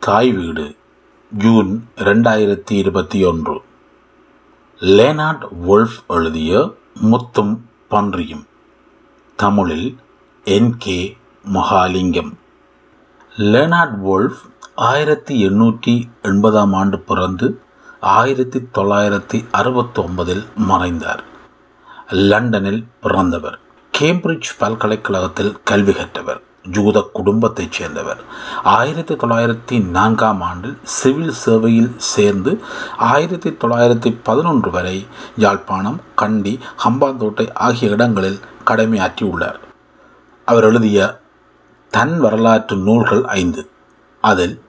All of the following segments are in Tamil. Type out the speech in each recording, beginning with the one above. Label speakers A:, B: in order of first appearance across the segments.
A: தாய் வீடு ஜூன் ரெண்டாயிரத்தி இருபத்தி ஒன்று. லேனார்ட் வோல்ஃப் எழுதிய முத்தும் பன்றியும் தமிழில் N K Mahalingam. Leonard Woolf ஆயிரத்தி எண்ணூற்றி எண்பதாம் ஆண்டு பிறந்து ஆயிரத்தி தொள்ளாயிரத்தி அறுபத்தி ஒன்பதில் மறைந்தார். லண்டனில் பிறந்தவர். கேம்பிரிட்ஜ் பல்கலைக்கழகத்தில் கல்வி கற்றவர். ஜூத குடும்பத்தைச் சேர்ந்தவர். ஆயிரத்தி தொள்ளாயிரத்தி நான்காம் ஆண்டில் சிவில் சேவையில் சேர்ந்து ஆயிரத்தி தொள்ளாயிரத்தி பதினொன்று வரை யாழ்ப்பாணம் கண்டி ஹம்பாந்தோட்டை ஆகிய இடங்களில் கடமையாற்றியுள்ளார். அவர் எழுதிய தன் வரலாற்று நூல்கள் ஐந்து. அதில்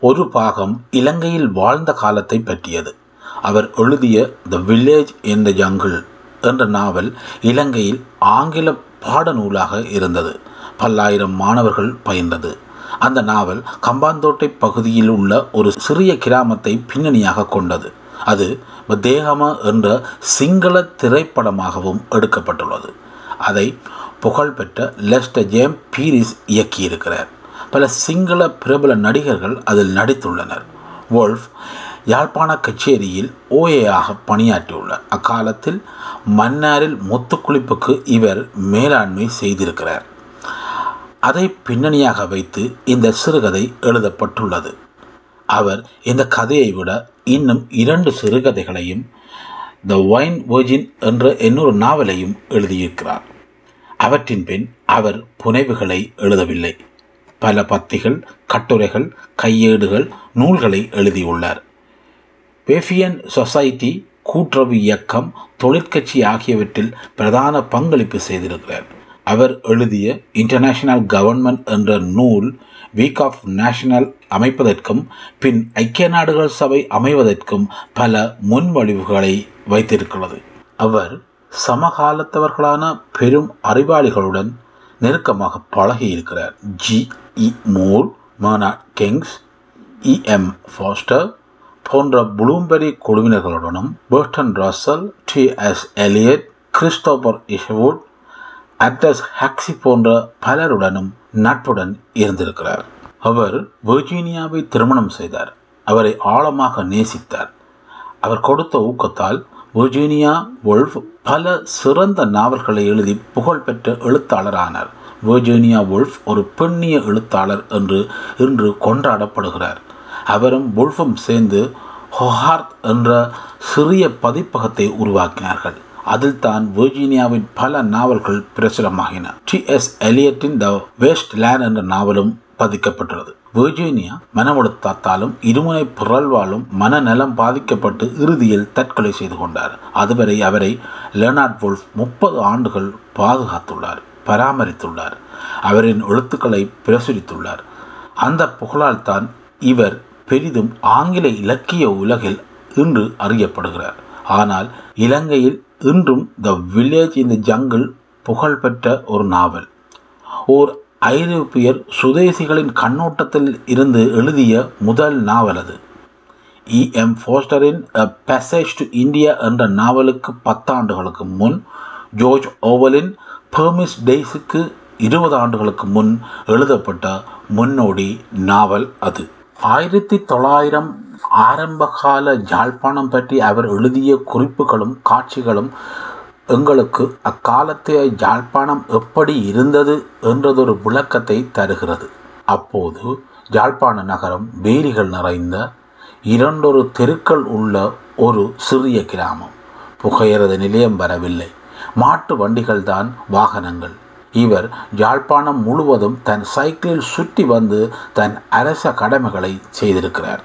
A: ஒரு பாகம் இலங்கையில் வாழ்ந்த காலத்தை பற்றியது. அவர் எழுதிய the village in the jungle என்ற நாவல் இலங்கையில் ஆங்கில பாடநூலாக இருந்தது. பல்லாயிரம் மாணவர்கள் பயின்றது அந்த நாவல் கம்பாந்தோட்டை பகுதியில் உள்ள ஒரு சிறிய கிராமத்தை பின்னணியாக கொண்டது. அது தேகமா என்ற சிங்கள திரைப்படமாகவும் எடுக்கப்பட்டுள்ளது. அதை புகழ்பெற்ற லெஸ்டர் ஜேம் பீரிஸ் இயக்கியிருக்கிறார். பல சிங்கள பிரபல நடிகர்கள் அதில் நடித்துள்ளனர். வோல்ஃப் யாழ்ப்பாண கச்சேரியில் ஓஏயாக பணியாற்றியுள்ளார். அக்காலத்தில் மன்னாரில் முத்துக்குளிப்புக்கு இவர் மேலாண்மை செய்திருக்கிறார். அதை பின்னணியாக வைத்து இந்த சிறுகதை எழுதப்பட்டுள்ளது. அவர் இந்த கதையை விட இன்னும் இரண்டு சிறுகதைகளையும் த ஒயின் வெர்ஜின் என்ற இன்னொரு நாவலையும் எழுதியிருக்கிறார். அவற்றின் பின் அவர் புனைவுகளை எழுதவில்லை. பல பத்திகள் கட்டுரைகள் கையேடுகள் நூல்களை எழுதியுள்ளார். பேஃபியன் சொசைட்டி கூட்டுறவு இயக்கம் தொழிற்கட்சி ஆகியவற்றில் பிரதான பங்களிப்பு செய்திருக்கிறார். அவர் எழுதிய இன்டர்நேஷனல் கவர்மெண்ட் என்ற நூல் வீக் ஆஃப் நேஷனல் அமைப்பதற்கும் பின் ஐக்கிய நாடுகள் சபை அமைவதற்கும் பல முன்மொழிவுகளை வைத்திருக்கிறது. அவர் சமகாலத்தவர்களான பெரும் அறிவாளிகளுடன் நெருக்கமாக பழகியிருக்கிறார். ஜி. இ. மூர் மானா கிங்ஸ் இ. எம். ஃபாஸ்டர் போன்ற Bloomsbury குழுவினர்களுடனும் Bertrand Russell T. S. Eliot Christopher Isherwood Aldous Huxley போன்ற பலருடனும் நட்புடன் இருந்திருக்கிறார். அவர் வெர்ஜீனியாவை திருமணம் செய்தார். அவரை ஆழமாக நேசித்தார். அவர் கொடுத்த ஊக்கத்தால் வெர்ஜீனியா வுல்ஃப் பல சிறந்த நாவல்களை எழுதி புகழ்பெற்ற எழுத்தாளரானார். வெர்ஜீனியா வொல்ஃப் ஒரு பெண்ணிய எழுத்தாளர் என்று இன்று கொண்டாடப்படுகிறார். அவரும் வுல்ஃபும் சேர்ந்து ஹொஹார்த் என்ற சிறிய பதிப்பகத்தை உருவாக்கினார்கள். அதில் தான் வெர்ஜீனியாவின் பல நாவல்கள் பிரசுரமாகின. டி. எஸ். எலியட்டின் த வேஸ்ட் லேண்ட் என்ற நாவலும் பதிக்கப்பட்டுள்ளது. வெர்ஜீனியா மனமுடுத்தாத்தாலும் இருமுனை பிறழ்வாலும் மனநலம் பாதிக்கப்பட்டு இறுதியில் தற்கொலை செய்து கொண்டார். அதுவரை அவரை லெனார்ட் வோல்ஃப் முப்பது ஆண்டுகள் பாதுகாத்துள்ளார் பராமரித்துள்ளார். அவரின் எழுத்துக்களை பிரசுரித்துள்ளார். அந்த புகழால் தான் இவர் பெரிதும் ஆங்கில இலக்கிய உலகில் இன்று அறியப்படுகிறார். ஆனால் இலங்கையில் இன்றும் the village in the jungle புகழ்பெற்ற ஒரு நாவல். ஓர் ஐரோப்பியர் சுதேசிகளின் கண்ணோட்டத்தில் இருந்து எழுதிய முதல் நாவல் அது. இ எம் ஃபோஸ்டரின் அ பேசேஜ் டு இந்தியா என்ற நாவலுக்கு பத்தாண்டுகளுக்கு முன் ஜோர்ஜ் ஓவலின் பெர்மிஸ் டேஸுக்கு இருபது ஆண்டுகளுக்கு முன் எழுதப்பட்ட முன்னோடி நாவல் அது. ஆயிரத்தி தொள்ளாயிரம் ஆரம்பகால யாழ்ப்பாணம் பற்றி அவர் எழுதிய குறிப்புகளும் காட்சிகளும் எங்களுக்கு அக்காலத்தைய யாழ்ப்பாணம் எப்படி இருந்தது என்றதொரு விளக்கத்தை தருகிறது. அப்போது யாழ்ப்பாண நகரம் வேலிகள் நிறைந்த இரண்டொரு தெருக்கள் உள்ள ஒரு சிறிய கிராமம். புகையிறது நிலையம் வரவில்லை. மாட்டு வண்டிகள் தான் வாகனங்கள். இவர் யாழ்ப்பாணம் முழுவதும் தன் சைக்கிளில் சுற்றி வந்து தன் அரச கடமைகளை செய்திருக்கிறார்.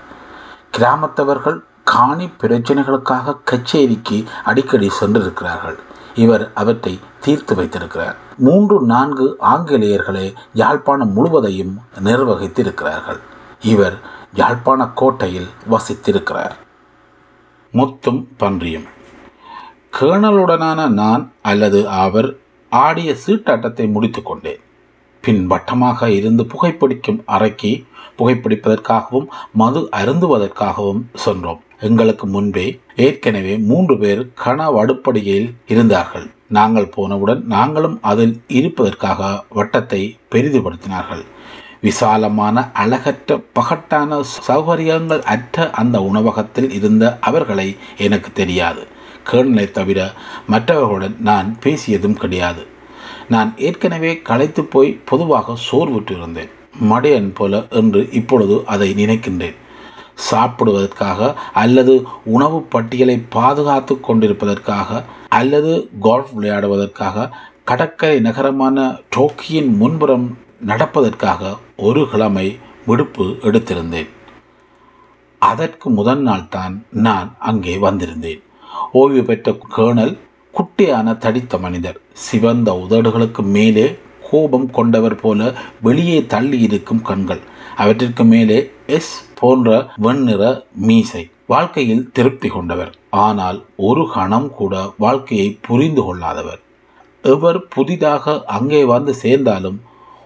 A: கிராமத்தவர்கள் காணி பிரச்சனைகளுக்காக கச்சேரிக்கு அடிக்கடி சென்றிருக்கிறார்கள். இவர் அவற்றை தீர்த்து வைத்திருக்கிறார். மூன்று நான்கு ஆங்கிலேயர்களே யாழ்ப்பாணம் முழுவதையும் நிர்வகித்திருக்கிறார்கள். இவர் யாழ்ப்பாண கோட்டையில் வசித்திருக்கிறார். முத்தும் பன்றியும். கேணலுடனான நான் அல்லது அவர் ஆடிய சீட்டாட்டத்தை முடித்து கொண்டேன். பின் வட்டமாக இருந்து புகைப்பிடிக்கும் அறைக்கு புகைப்பிடிப்பதற்காகவும் மது அருந்துவதற்காகவும் சென்றோம். எங்களுக்கு முன்பே ஏற்கனவே மூன்று பேர் கனவடுப்படியில் இருந்தார்கள். நாங்கள் போனவுடன் நாங்களும் அதில் இருப்பதற்காக வட்டத்தை பெரிதுபடுத்தினார்கள். விசாலமான அழகற்ற பகட்டான சௌகரியங்கள் அற்ற அந்த உணவகத்தில் இருந்த அவர்களை எனக்கு தெரியாது. கேர்னலை தவிர மற்றவர்களுடன் நான் பேசியதும் கிடையாது. நான் ஏற்கனவே களைத்து போய் பொதுவாக சோர்வுற்று இருந்தேன் மடையன் போல என்று இப்பொழுது அதை நினைக்கின்றேன். சாப்பிடுவதற்காக அல்லது உணவு பட்டியலை பாதுகாத்து கொண்டிருப்பதற்காக அல்லது கோல்ஃப் விளையாடுவதற்காக கடற்கரை நகரமான டோக்கியின் முன்புறம் நடப்பதற்காக ஒரு கிழமை விடுப்பு எடுத்திருந்தேன். அதற்கு முதல் நாள் தான் நான் அங்கே வந்திருந்தேன். ஓய்வு பெற்ற கேர்னல் குட்டியான தடித்த மனிதர். சிவந்த உதடுகளுக்கு மேலே கோபம் கொண்டவர் போல வெளியே தள்ளி இருக்கும் கண்கள். அவற்றிற்கு மேலே எஸ் போன்ற வெண்ணிற மீசை. வாழ்க்கையில் திருப்தி கொண்டவர். ஆனால் ஒரு கணம் கூட வாழ்க்கையை புரிந்து கொள்ளாதவர். எவர் புதிதாக அங்கே வந்து சேர்ந்தாலும்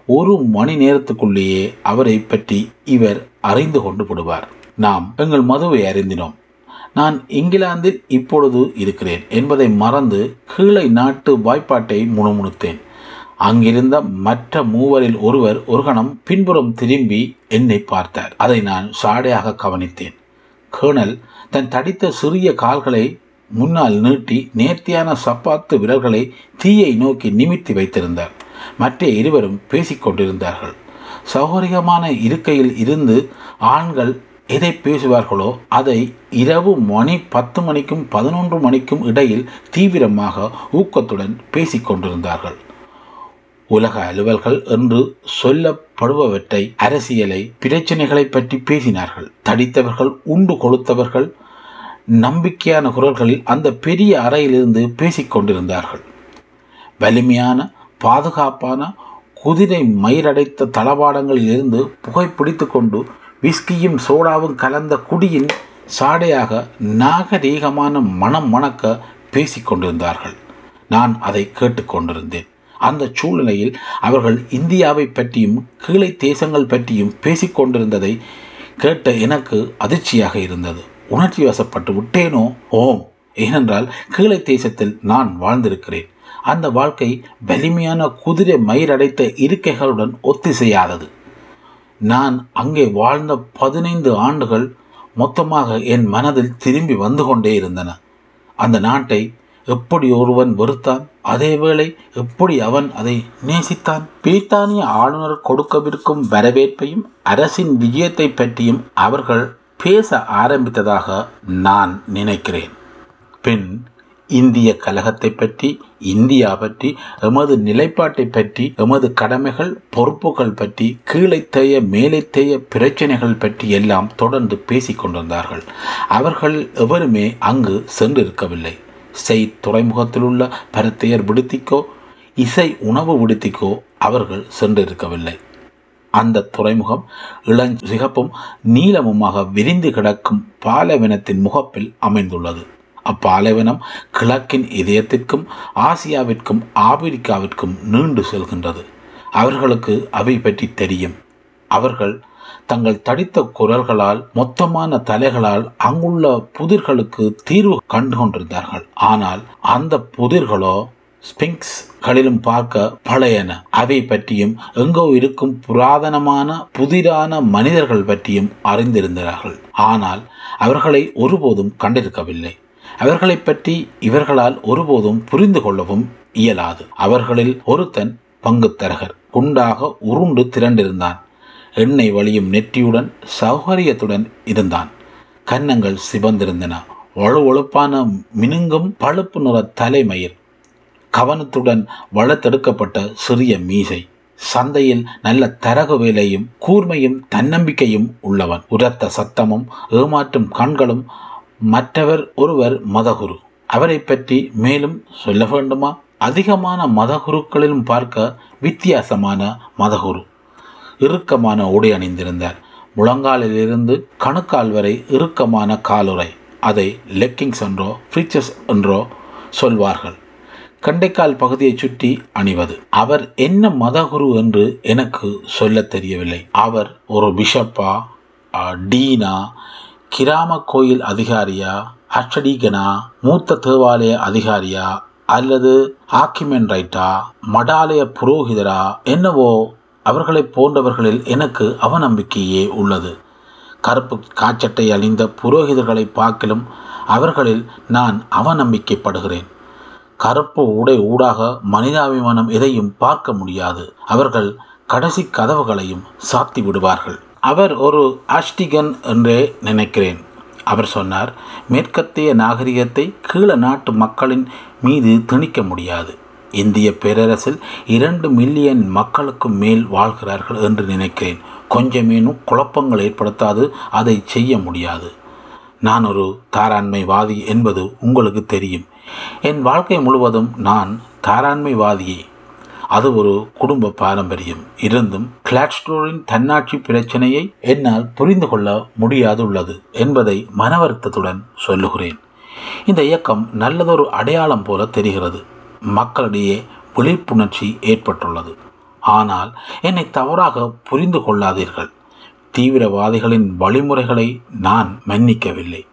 A: ஒரு மணி நேரத்துக்குள்ளேயே அவரை பற்றி இவர் அறிந்து கொண்டு விடுவார். நாம் எங்கள் மதுவை அறிந்தினோம். நான் இங்கிலாந்தில் இப்பொழுது இருக்கிறேன் என்பதை மறந்து கீழே நாட்டு வாய்ப்பாட்டை முணுமுணுத்தேன். அங்கிருந்த மற்ற மூவரில் ஒருவர் ஒரு கணம் பின்புறம் திரும்பி என்னை பார்த்தார். அதை நான் சாடையாக கவனித்தேன். கேர்னல் தன் தடித்த சிறிய கால்களை முன்னால் நீட்டி நேர்த்தியான சப்பாத்து விரல்களை தீயை நோக்கி நிமித்தி வைத்திருந்தார். மற்ற இருவரும் பேசிக்கொண்டிருந்தார்கள். சௌகரியமான இருக்கையில் இருந்து ஆண்கள் எதை பேசுவார்களோ அதை இரவு மணி பத்து மணிக்கும் பதினொன்று மணிக்கும் இடையில் தீவிரமாக ஊக்கத்துடன் பேசிக்கொண்டிருந்தார்கள் உலக அலுவல்கள் என்று சொல்லப்படுபவற்றை அரசியலை பிரச்சனைகளை பற்றி பேசினார்கள். தடித்தவர்கள் உண்டு கொளுத்தவர்கள் நம்பிக்கையான குரல்களில் அந்த பெரிய அறையிலிருந்து பேசிக்கொண்டிருந்தார்கள் வலிமையான பாதுகாப்பான குதிரை மயிரடைத்த தளவாடங்களிலிருந்து புகைப்பிடித்து கொண்டு விஸ்கியும் சோடாவும் கலந்த குடியின் சாடையாக நாகரீகமான மனம் மணக்க பேசிக்கொண்டிருந்தார்கள் நான் அதை கேட்டுக்கொண்டிருந்தேன் அந்த சூழ்நிலையில் அவர்கள் இந்தியாவை பற்றியும் கீழே தேசங்கள் பற்றியும் பேசிக்கொண்டிருந்ததை கேட்ட எனக்கு அதிர்ச்சியாக இருந்தது. உணர்ச்சி வசப்பட்டு விட்டேனோ? ஓம்! ஏனென்றால் கீழே தேசத்தில் நான் வாழ்ந்திருக்கிறேன். அந்த வாழ்க்கை வலிமையான குதிரை மயிரடைத்த இருக்கைகளுடன் ஒத்திசையாதது. நான் அங்கே வாழ்ந்த பதினைந்து ஆண்டுகள் மொத்தமாக என் மனதில் திரும்பி வந்து கொண்டே இருந்தன. அந்த நாட்டை எப்படி ஒருவன் வெறுத்தான் அதேவேளை எப்படி அவன் அதை நேசித்தான்? பிரித்தானிய ஆளுநர் கொடுக்கவிருக்கும் வரவேற்பையும் அரசின் விஜயத்தை பற்றியும் அவர்கள் பேச ஆரம்பித்ததாக நான் நினைக்கிறேன். பின் இந்திய கழகத்தை பற்றி இந்தியா பற்றி எமது நிலைப்பாட்டை பற்றி எமது கடமைகள் பொறுப்புகள் பற்றி கீழே தேய மேலைத்தேய பிரச்சனைகள் பற்றி எல்லாம் தொடர்ந்து பேசிக்கொண்டிருந்தார்கள் அவர்கள் எவருமே அங்கு சென்றிருக்கவில்லை. செய் துறைமுகத்தில் உள்ள பரத்தையர் விடுத்திக்கோ இசை உணவு விடுத்திக்கோ அவர்கள் சென்றிருக்கவில்லை. அந்த துறைமுகம் இளஞ்சிகப்பும் நீளமுமாக விரிந்து கிடக்கும் பாலைவனத்தின் முகப்பில் அமைந்துள்ளது. அப்பாலைவனம் கிழக்கின் இதயத்திற்கும் ஆசியாவிற்கும் ஆப்பிரிக்காவிற்கும் நீண்டு செல்கின்றது. அவர்களுக்கு அவை பற்றி தெரியும். அவர்கள் தங்கள் தடித்த குரல்களால் மொத்தமான தலைகளால் அங்குள்ள புதிர்களுக்கு தீர்வு கண்டு கொண்டிருந்தார்கள் ஆனால் அந்த புதிர்களோ ஸ்பிங்ஸ்களிலும் பார்க்க பழையன. அவை பற்றியும் எங்கோ இருக்கும் புராதனமான புதிரான மனிதர்கள் பற்றியும் அறிந்திருந்தார்கள். ஆனால் அவர்களை ஒருபோதும் கண்டிருக்கவில்லை. அவர்களை பற்றி இவர்களால் ஒருபோதும் புரிந்து கொள்ளவும் இயலாது. அவர்களில் ஒருத்தன் பங்குத்தரகர். குண்டாக உருண்டு திரண்டிருந்தான். எண்ணெய் வழியும் நெற்றியுடன் சௌகரியத்துடன் இருந்தான். கன்னங்கள் சிவந்திருந்தன. வழுவழுப்பான மினுங்கும் பழுப்பு நிற தலைமயிர் கவனத்துடன் வளர்த்தெடுக்கப்பட்ட சிறிய மீசை. சந்தையில் நல்ல தரகு வேலையும் கூர்மையும் தன்னம்பிக்கையும் உள்ளவன். உரத்த சத்தமும் ஏமாற்றும் கண்களும் மற்றவர் ஒருவர் மதகுரு. அவரை பற்றி மேலும் சொல்ல வேண்டுமா? அதிகமான மதகுருக்களிலும் பார்க்க வித்தியாசமான மதகுரு. இறுக்கமான உடை அணிந்திருந்தார். முழங்காலிலிருந்து கணுக்கால் வரை இறுக்கமான காலுறை. அதை லெக்கிங்ஸ் என்றோ ஃப்ரீச்சஸ் என்றோ சொல்வார்கள். கண்டைக்கால் பகுதியை சுற்றி அணிவது. அவர் என்ன மதகுரு என்று எனக்கு சொல்ல தெரியவில்லை. அவர் ஒரு பிஷப்பா டீனா கிராம கோயில் அதிகாரியா? அச்சடிகனா? மூத்த தேவாலய அதிகாரியா? அல்லது ஆக்கிமென் ரைட்டா மடாலய புரோகிதரா? என்னவோ அவர்களைப் போன்றவர்களில் எனக்கு அவநம்பிக்கையே உள்ளது. கருப்பு காச்சட்டை அணிந்த புரோகிதர்களை பார்க்கிலும் அவர்களில் நான் அவநம்பிக்கைப்படுகிறேன். கருப்பு உடை ஊடாக மனிதாபிமானம் எதையும் பார்க்க முடியாது. அவர்கள் கடைசி கதவுகளையும் சாத்தி விடுவார்கள் அவர் ஒரு ஆஷ்டிகன் என்றே நினைக்கிறேன். அவர் சொன்னார் மேற்கத்திய நாகரிகத்தை கீழ நாட்டு மக்களின் மீது திணிக்க முடியாது. இந்திய பேரரசில் இரண்டு மில்லியன் மக்களுக்கு மேல் வாழ்கிறார்கள் என்று நினைக்கிறேன். கொஞ்சமேனும் குழப்பங்கள் ஏற்படுத்தாது அதை செய்ய முடியாது. நான் ஒரு தாராண்மைவாதி என்பது உங்களுக்கு தெரியும். என் வாழ்க்கை முழுவதும் நான் தாராண்மைவாதியே. அது ஒரு குடும்ப பாரம்பரியம். இருந்தும் கிளாட்ஸ்டோரின் தன்னாட்சி பிரச்சனையை என்னால் புரிந்து கொள்ள முடியாதுள்ளது என்பதை மனவருத்தத்துடன் சொல்லுகிறேன். இந்த இயக்கம் நல்லதொரு அடையாளம் போல தெரிகிறது. மக்களிடையே விழிப்புணர்ச்சி ஏற்பட்டுள்ளது. ஆனால் என்னை தவறாக புரிந்து கொள்ளாதீர்கள். தீவிரவாதிகளின் வழிமுறைகளை நான் மன்னிக்கவில்லை.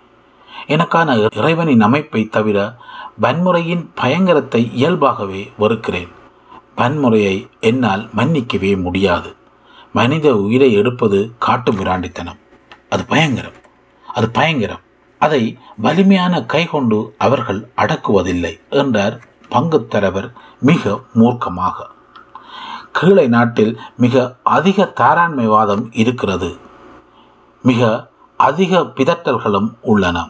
A: எனக்கான இறைவனின் அமைப்பை தவிர வன்முறையின் பயங்கரத்தை இயல்பாகவே வெறுக்கிறேன். வன்முறையை என்னால் மன்னிக்கவே முடியாது. மனித உயிரை எடுப்பது காட்டு மிராண்டித்தனம் அது பயங்கரம். அது பயங்கரம். அதை வலிமையான கை கொண்டு அவர்கள் அடக்குவதில்லை என்றார் பங்குத்தரவர் மிக மூர்க்கமாக. கீழே நாட்டில் மிக அதிக தாராண்மைவாதம் இருக்கிறது. மிக அதிக பிதற்றல்களும் உள்ளன.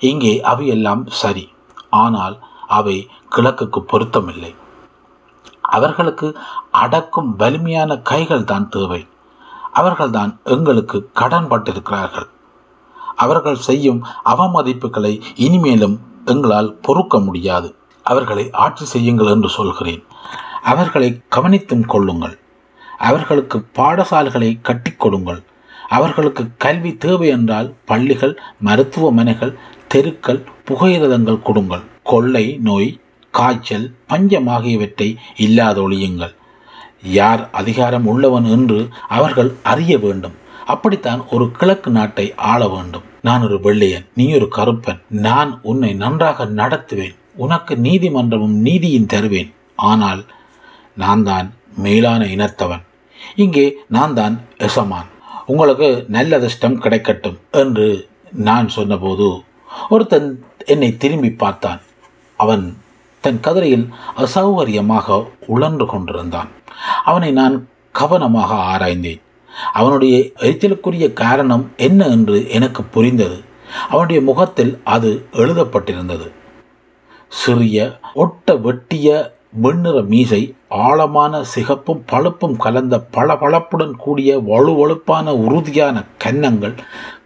A: இங்கே அவையெல்லாம் சரி. ஆனால் அவை கிழக்குக்கு பொருத்தமில்லை. அவர்களுக்கு அடக்கும் வலிமையான கைகள் தான் தேவை. அவர்கள்தான் எங்களுக்கு கடன் பட்டிருக்கிறார்கள். அவர்கள் செய்யும் அவமதிப்புகளை இனிமேலும் எங்களால் பொறுக்க முடியாது. அவர்களை ஆட்சி செய்யுங்கள் என்று சொல்கிறேன். அவர்களை கவனித்தும் கொள்ளுங்கள். அவர்களுக்கு பாடசாலைகளை கட்டி கொடுங்கள். அவர்களுக்கு கல்வி தேவை என்றால் பள்ளிகள் மருத்துவமனைகள் தெருக்கள் புகையிரதங்கள் கொடுங்கள். கொள்ளை நோய் காய்ச்சல் பஞ்சம் ஆகியவற்றை இல்லாதொழியுங்கள் யார் அதிகாரம் உள்ளவன் என்று அவர்கள் அறிய வேண்டும். அப்படித்தான் ஒரு கிழக்கு நாட்டை ஆள வேண்டும். நான் ஒரு வெள்ளையன் நீ ஒரு கருப்பன். நான் உன்னை நன்றாக நடத்துவேன். உனக்கு நீதிமன்றமும் நீதியும் தருவேன். ஆனால் நான் தான் மேலான இனத்தவன். இங்கே நான் தான் எசமான். உங்களுக்கு நல்ல அதிர்ஷ்டம் கிடைக்கட்டும் என்று நான் சொன்னபோது ஒருத்தன் என்னை திரும்பி பார்த்தான். அவன் தன் கதிரையில் அசௌகரியமாக உழன்று கொண்டிருந்தான். அவனை நான் கவனமாக ஆராய்ந்தேன். அவனுடைய எரிச்சலுக்குரிய காரணம் என்ன என்று எனக்கு புரிந்தது. அவனுடைய முகத்தில் அது எழுதப்பட்டிருந்தது. சிறிய ஒட்ட வெட்டிய வெண்ணிற மீசை ஆழமான சிகப்பும் பழுப்பும் கலந்த பளபளப்புடன் கூடிய வலுவழுப்பான உறுதியான கன்னங்கள்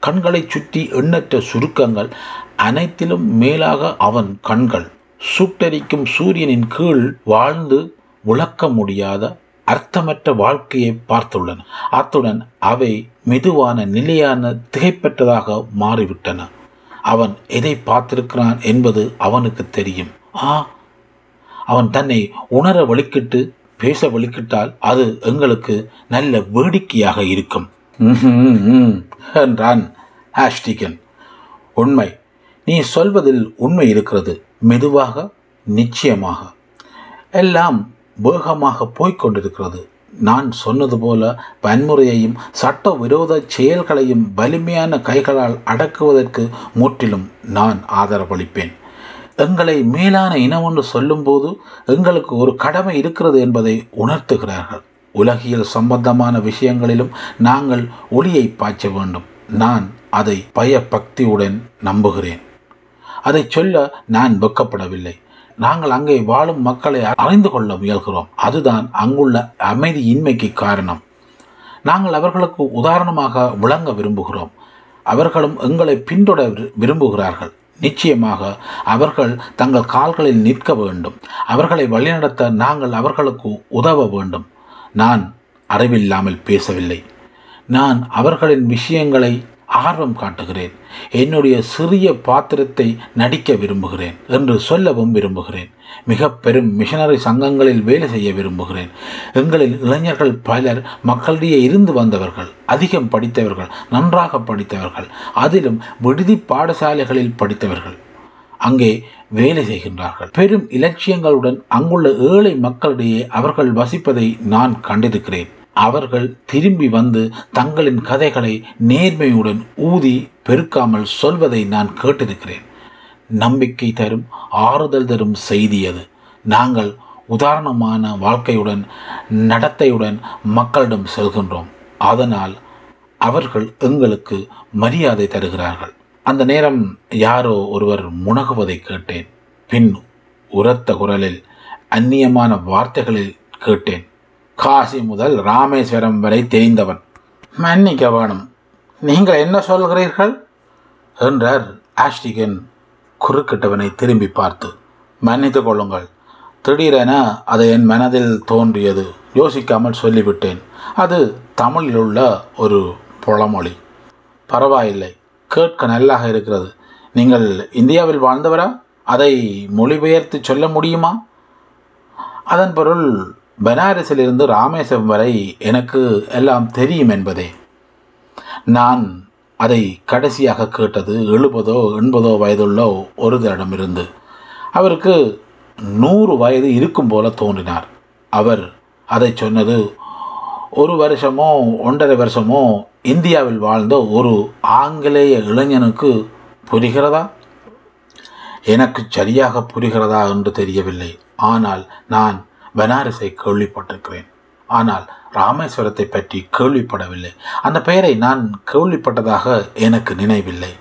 A: கண்களை சுற்றி எண்ணற்ற சுருக்கங்கள் அனைத்திலும் மேலாக அவன் கண்கள். சுட்டரிக்கும் சூரியனின் கீழ் வாழ்ந்து விளக்க முடியாத அர்த்தமற்ற வாழ்க்கையை பார்த்துள்ளன. அத்துடன் அவை மெதுவான நிலையான திகைப்பெற்றதாக மாறிவிட்டன. அவன் எதை பார்த்திருக்கிறான் என்பது அவனுக்கு தெரியும். ஆ அவன் தன்னை உணர வலிக்கிட்டு பேச வலிக்கிட்டால் அது எங்களுக்கு நல்ல வேடிக்கையாக இருக்கும். என்றான் ஆஷ்டிகன் உண்மை நீ சொல்வதில் உண்மை இருக்கிறது. மெதுவாக நிச்சயமாக. எல்லாம் வேகமாக போய்கொண்டிருக்கிறது நான் சொன்னது போல வன்முறையையும் சட்ட விரோத செயல்களையும் வலிமையான கைகளால் அடக்குவதற்கு முற்றிலும் நான் ஆதரவளிப்பேன். எங்களை மேலான இனம் என்று சொல்லும்போது எங்களுக்கு ஒரு கடமை இருக்கிறது என்பதை உணர்த்துகிறார்கள். உலகியல் சம்பந்தமான விஷயங்களிலும் நாங்கள் ஒளியை பாய்ச்ச வேண்டும். நான் அதை பயபக்தியுடன் நம்புகிறேன். அதை சொல்ல நான் வெக்கப்படவில்லை நாங்கள் அங்கே வாழும் மக்களை அறிந்து கொள்ள முயல்கிறோம். அதுதான் அங்குள்ள அமைதியின்மைக்கு காரணம். நாங்கள் அவர்களுக்கு உதாரணமாக விளங்க விரும்புகிறோம். அவர்களும் எங்களை பின்தொடர் விரும்புகிறார்கள். நிச்சயமாக அவர்கள் தங்கள் கால்களில் நிற்க வேண்டும். அவர்களை வழிநடத்த நாங்கள் அவர்களுக்கு உதவ வேண்டும். நான் அறிவில்லாமல் பேசவில்லை. நான் அவர்களின் விஷயங்களை ஆர்வம் காட்டுகிறேன். என்னுடைய சிறிய பாத்திரத்தை நடிக்க விரும்புகிறேன் என்று சொல்லவும் விரும்புகிறேன். மிக பெரும் மிஷனரி சங்கங்களில் வேலை செய்ய விரும்புகிறேன். எங்களில் இளைஞர்கள் பலர் மக்களிடையே இருந்து வந்தவர்கள் அதிகம் படித்தவர்கள் நன்றாக படித்தவர்கள் அதிலும் விடுதி பாடசாலைகளில் படித்தவர்கள் அங்கே வேலை செய்கின்றார்கள். பெரும் இலட்சியங்களுடன் அங்குள்ள ஏழை மக்களிடையே அவர்கள் வசிப்பதை நான் கண்டிருக்கிறேன். அவர்கள் திரும்பி வந்து தங்களின் கதைகளை நேர்மையுடன் ஊதி பெருக்காமல் சொல்வதை நான் கேட்டிருக்கிறேன். நம்பிக்கை தரும் ஆறுதல் தரும் செய்தி அது. நாங்கள் உதாரணமான வாழ்க்கையுடன் நடத்தையுடன் மக்களிடம் செல்கின்றோம். அதனால் அவர்கள் எங்களுக்கு மரியாதை தருகிறார்கள். அந்த நேரம் யாரோ ஒருவர் முனகுவதை கேட்டேன். பின் உரத்த குரலில் அந்நியமான வார்த்தைகளில் கேட்டேன். காசி முதல் ராமேஸ்வரம் வரை தெரிந்தவன் மன்னிக்க வேணும். நீங்கள் என்ன சொல்கிறீர்கள்? என்றார் ஆஷ்டிகன் குறுக்கிட்டவனை திரும்பி பார்த்து. மன்னித்து கொள்ளுங்கள். திடீரென அது என் மனதில் தோன்றியது. யோசிக்காமல் சொல்லிவிட்டேன். அது தமிழில் உள்ள ஒரு புலமொழி. பரவாயில்லை. கேட்க நல்லாக இருக்கிறது. நீங்கள் இந்தியாவில் வாழ்ந்தவரா? அதை மொழிபெயர்த்து சொல்ல முடியுமா? அதன் பொருள் பனாரஸிலிருந்து ராமேஸ்வரம் வரை எனக்கு எல்லாம் தெரியும் என்பதே. நான் அதை கடைசியாக கேட்டது எழுபதோ எண்பதோ வயதுள்ள ஒருவரிடமிருந்து அவருக்கு நூறு வயது இருக்கும் போல தோன்றினார். அவர் அதை சொன்னது ஒரு வருஷமோ ஒன்றரை வருஷமோ இந்தியாவில் வாழ்ந்த ஒரு ஆங்கிலேய இளைஞனுக்கு புரிகிறதா? எனக்கு சரியாக புரிகிறதா என்று தெரியவில்லை. ஆனால் நான் பனாரஸை கேள்விப்பட்டிருக்கிறேன். ஆனால் ராமேஸ்வரத்தை பற்றி கேள்விப்படவில்லை. அந்த பெயரை நான் கேள்விப்பட்டதாக எனக்கு நினைவில்லை.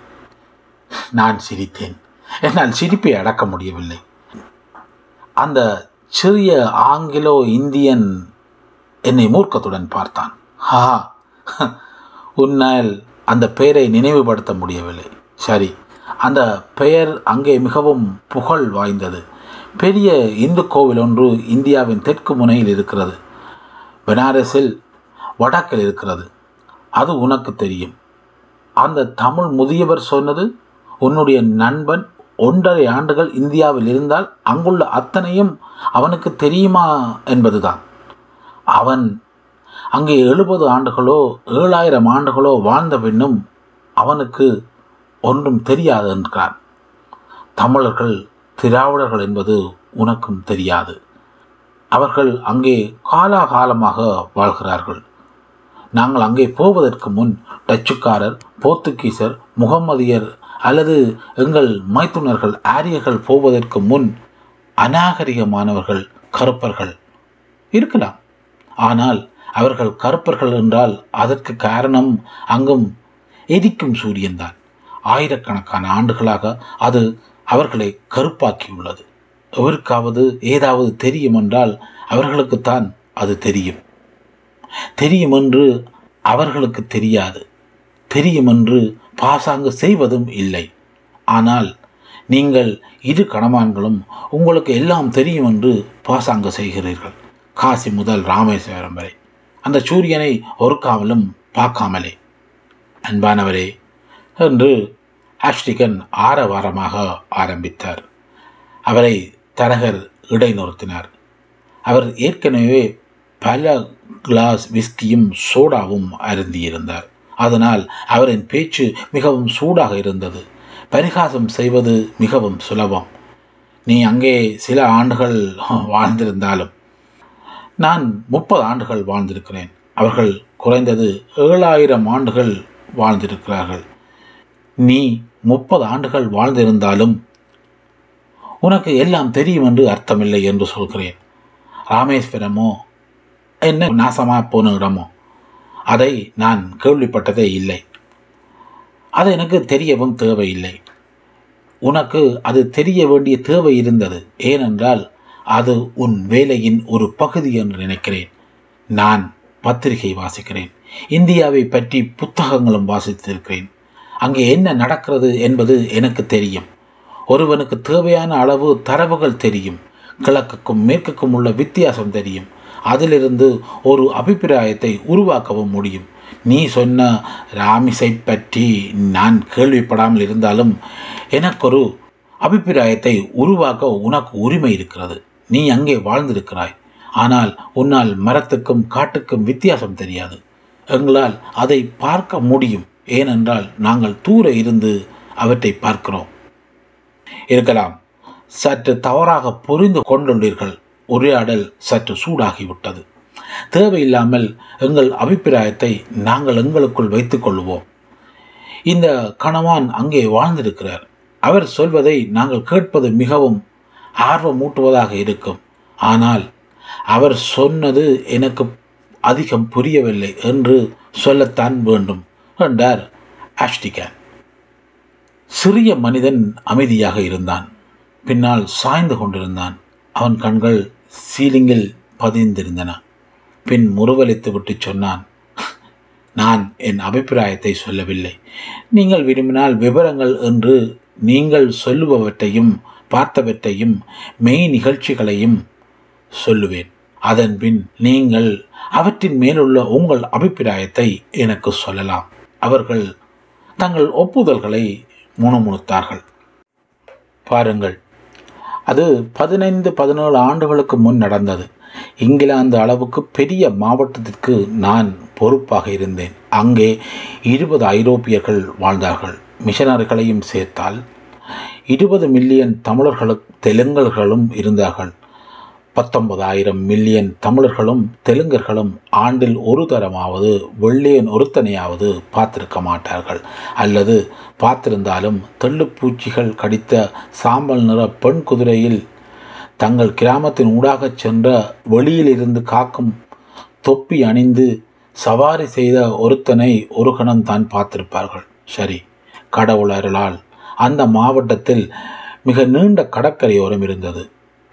A: நான் சிரித்தேன். என்னால் சிரிப்பை அடக்க முடியவில்லை. அந்த சிறிய ஆங்கிலோ இந்தியன் என்னை மூர்க்கத்துடன் பார்த்தான். ஹா உன்னால் அந்த பெயரை நினைவுபடுத்த முடியவில்லை. சரி. அந்த பெயர் அங்கே மிகவும் புகழ் வாய்ந்தது. பெரிய இந்து கோவில் ஒன்று இந்தியாவின் தெற்கு முனையில் இருக்கிறது. பனாரஸில் வடக்கில் இருக்கிறது. அது உனக்கு தெரியும். அந்த தமிழ் முதியவர் சொன்னது உன்னுடைய நண்பன் ஒன்றரை ஆண்டுகள் இந்தியாவில் இருந்தால் அங்குள்ள அத்தனையும் அவனுக்கு தெரியுமா? என்பதுதான். அவன் அங்கே எழுபது ஆண்டுகளோ ஏழாயிரம் ஆண்டுகளோ வாழ்ந்த பின்னும் அவனுக்கு ஒன்றும் தெரியாது என்கிறான் தமிழர்கள் திராவிடர்கள் என்பது உனக்கும் தெரியாது. அவர்கள் அங்கே காலாகாலமாக வாழ்கிறார்கள். நாங்கள் அங்கே போவதற்கு முன் டச்சுக்காரர் போர்த்துகீசர் முகம்மதியர் அல்லது எங்கள் மைத்துனர்கள் ஆரியர்கள் போவதற்கு முன் அநாகரிகமானவர்கள் கருப்பர்கள் இருக்கலாம். ஆனால் அவர்கள் கருப்பர்கள் என்றால் அதற்கு காரணம் அங்கும் எதிக்கும் சூரியன்தான். ஆயிரக்கணக்கான ஆண்டுகளாக அது அவர்களை கருப்பாக்கியுள்ளது. எவருக்காவது ஏதாவது தெரியும் என்றால் அவர்களுக்குத்தான் அது தெரியும். தெரியும் என்று அவர்களுக்கு தெரியாது. தெரியும் என்று பாசாங்கு செய்வதும் இல்லை. ஆனால் நீங்கள் இரு கணவான்களும் உங்களுக்கு எல்லாம் தெரியும் என்று பாசாங்கு செய்கிறீர்கள். காசி முதல் ராமேஸ்வரம் வரை. அந்த சூரியனை ஒருக்காமலும் பார்க்காமலே. அன்பானவரே என்று ஆஷ்டிகன் ஆரவாரமாக ஆரம்பித்தார். அவரை தரகர் இடைநிறுத்தினார். அவர் ஏற்கனவே பல கிளாஸ் விஸ்கியும் சோடாவும் அருந்தியிருந்தார். அதனால் அவரின் பேச்சு மிகவும் சூடாக இருந்தது. பரிகாசம் செய்வது மிகவும் சுலபம். நீ அங்கே சில ஆண்டுகள் வாழ்ந்திருந்தாலும் நான் முப்பது ஆண்டுகள் வாழ்ந்திருக்கிறேன். அவர்கள் குறைந்தது ஏழாயிரம் ஆண்டுகள் வாழ்ந்திருக்கிறார்கள். நீ முப்பது ஆண்டுகள் வாழ்ந்திருந்தாலும் உனக்கு எல்லாம் தெரியும் என்று அர்த்தமில்லை என்று சொல்கிறேன். ராமேஸ்வரமோ என்ன நாசமா போன இடமோ அதை நான் கேள்விப்பட்டதே இல்லை. அது எனக்கு தெரியவும் தேவையில்லை. உனக்கு அது தெரிய வேண்டிய தேவை இருந்தது. ஏனென்றால் அது உன் வேலையின் ஒரு பகுதி என்று நினைக்கிறேன். நான் பத்திரிகை வாசிக்கிறேன். இந்தியாவை பற்றி புத்தகங்களும் வாசித்திருக்கிறேன். அங்கே என்ன நடக்கிறது என்பது எனக்கு தெரியும். ஒருவனுக்கு தேவையான அளவு தரவுகள் தெரியும். கிழக்குக்கும் மேற்குக்கும் உள்ள வித்தியாசம் தெரியும். அதிலிருந்து ஒரு அபிப்பிராயத்தை உருவாக்கவும் முடியும். நீ சொன்ன ராமிசை பற்றி நான் கேள்விப்படாமல் இருந்தாலும் எனக்கொரு அபிப்பிராயத்தை உருவாக்க உனக்கு உரிமை இருக்கிறது. நீ அங்கே வாழ்ந்திருக்கிறாய். ஆனால் உன்னால் மரத்துக்கும் காட்டுக்கும் வித்தியாசம் தெரியாது. எங்களால் அதை பார்க்க முடியும். ஏனென்றால் நாங்கள் தூர இருந்து அவற்றை பார்க்கிறோம். இருக்கலாம் சற்று தவறாக புரிந்து கொண்டுள்ளீர்கள். உரையாடல் சற்று சூடாகிவிட்டது. தேவையில்லாமல் எங்கள் அபிப்பிராயத்தை நாங்கள் எங்களுக்குள் வைத்துக் கொள்வோம் இந்த கணவான் அங்கே வாழ்ந்திருக்கிறார். அவர் சொல்வதை நாங்கள் கேட்பது மிகவும் ஆர்வமூட்டுவதாக இருக்கும். ஆனால் அவர் சொன்னது எனக்கு அதிகம் புரியவில்லை என்று சொல்லத்தான் வேண்டும். என்றார் ஆஷ்டிகன் சிறிய மனிதன் அமைதியாக இருந்தான். பின்னால் சாய்ந்து கொண்டிருந்தான். அவன் கண்கள் சீலிங்கில் பதிந்திருந்தன. பின் முறுவலித்து விட்டு சொன்னான் நான் என் அபிப்பிராயத்தை சொல்லவில்லை. நீங்கள் விரும்பினால் விவரங்கள் என்று நீங்கள் சொல்லுபவற்றையும் பார்த்தவற்றையும் மெய் நிகழ்ச்சிகளையும் சொல்லுவேன். அதன்பின் நீங்கள் அவற்றின் மேலுள்ள உங்கள் அபிப்பிராயத்தை எனக்கு சொல்லலாம். அவர்கள் தங்கள் ஒப்புதல்களை முணுமுணுத்தார்கள். பாருங்கள் அது பதினைந்து பதினேழு ஆண்டுகளுக்கு முன் நடந்தது. இங்கிலாந்து அளவுக்கு பெரிய மாவட்டத்திற்கு நான் பொறுப்பாக இருந்தேன். அங்கே இருபது ஐரோப்பியர்கள் வாழ்ந்தார்கள். மிஷனரிகளையும் சேர்த்தால் இருபது மில்லியன் தமிழர்களும் தெலுங்கல்களும் இருந்தார்கள். பத்தொன்பதாயிரம் மில்லியன் தமிழர்களும் தெலுங்கர்களும் ஆண்டில் ஒரு தரமாவது வெள்ளியன் ஒருத்தனையாவது பார்த்திருக்க மாட்டார்கள். அல்லது பார்த்திருந்தாலும் தெள்ளுப்பூச்சிகள் கடித்த சாம்பல் நிற பெண் குதிரையில் தங்கள் கிராமத்தின் ஊடாகச் சென்ற வெளியிலிருந்து காக்கும் தொப்பி அணிந்து சவாரி செய்த ஒருத்தனை ஒரு கணம் தான் பார்த்திருப்பார்கள். சரி கடவுளர்களால் அந்த மாவட்டத்தில் மிக நீண்ட கடற்கரையோரம் இருந்தது.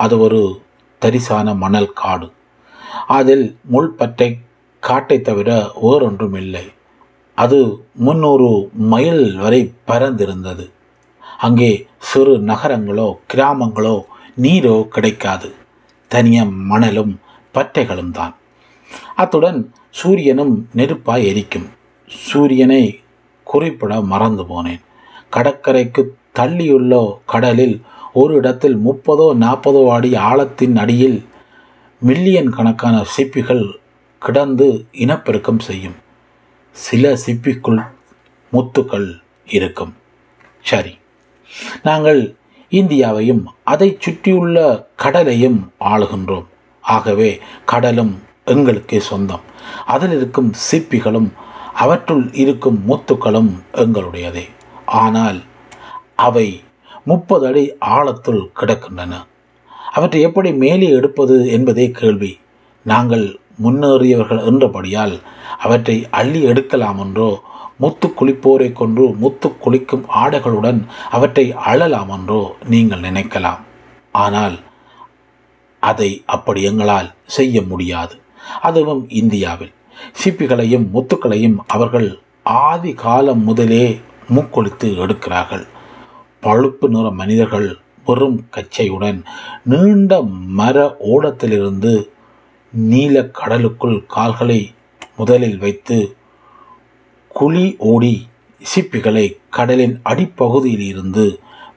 A: அது ஒரு தரிசான மணல் காடு. அதில் முள்பற்றை காட்டை தவிர வேறொன்றும் இல்லை அது முன்னூறு மைல் வரை பறந்திருந்தது அங்கே சிறு நகரங்களோ கிராமங்களோ நீரோ கிடைக்காது. தனிய மணலும் பற்றைகளும் தான். அத்துடன் சூரியனும் நெருப்பாய் எரிக்கும். சூரியனை குறிப்பிட மறந்து போனேன். கடற்கரைக்கு தள்ளியுள்ள கடலில் ஒரு இடத்தில் முப்பதோ நாற்பதோ அடி ஆழத்தின் அடியில் மில்லியன் கணக்கான சிப்பிகள் கிடந்து இனப்பெருக்கம் செய்யும். சில சிப்பிக்குள் முத்துக்கள் இருக்கும். சரி. நாங்கள் இந்தியாவையும் அதை சுற்றியுள்ள கடலையும் ஆளுகின்றோம். ஆகவே கடலும் எங்களுக்கே சொந்தம். அதில் இருக்கும் சிப்பிகளும் அவற்றுள் இருக்கும் முத்துக்களும் எங்களுடையதே. ஆனால் அவை முப்பது அடி ஆழத்துள் கிடக்கின்றன. அவற்றை எப்படி மேலே எடுப்பது என்பதே கேள்வி. நாங்கள் முன்னேறியவர்கள் என்றபடியால் அவற்றை அள்ளி எடுக்கலாம் என்றோ முத்து குளிப்போரை கொன்று முத்து குளிக்கும் ஆடைகளுடன் அவற்றை அழலாம் என்றோ நீங்கள் நினைக்கலாம். ஆனால் அதை அப்படி எங்களால் செய்ய முடியாது. அதுவும் இந்தியாவில். சிப்பிகளையும் முத்துக்களையும் அவர்கள் ஆதி காலம் முதலே மூக்கொழித்து எடுக்கிறார்கள். பழுப்பு நிற மனிதர்கள் வெறும் கச்சையுடன் நீண்ட மர ஓடத்திலிருந்து நீல கடலுக்குள் கால்களை முதலில் வைத்து குழி ஓடி சிப்பிகளை கடலின் அடிப்பகுதியில் இருந்து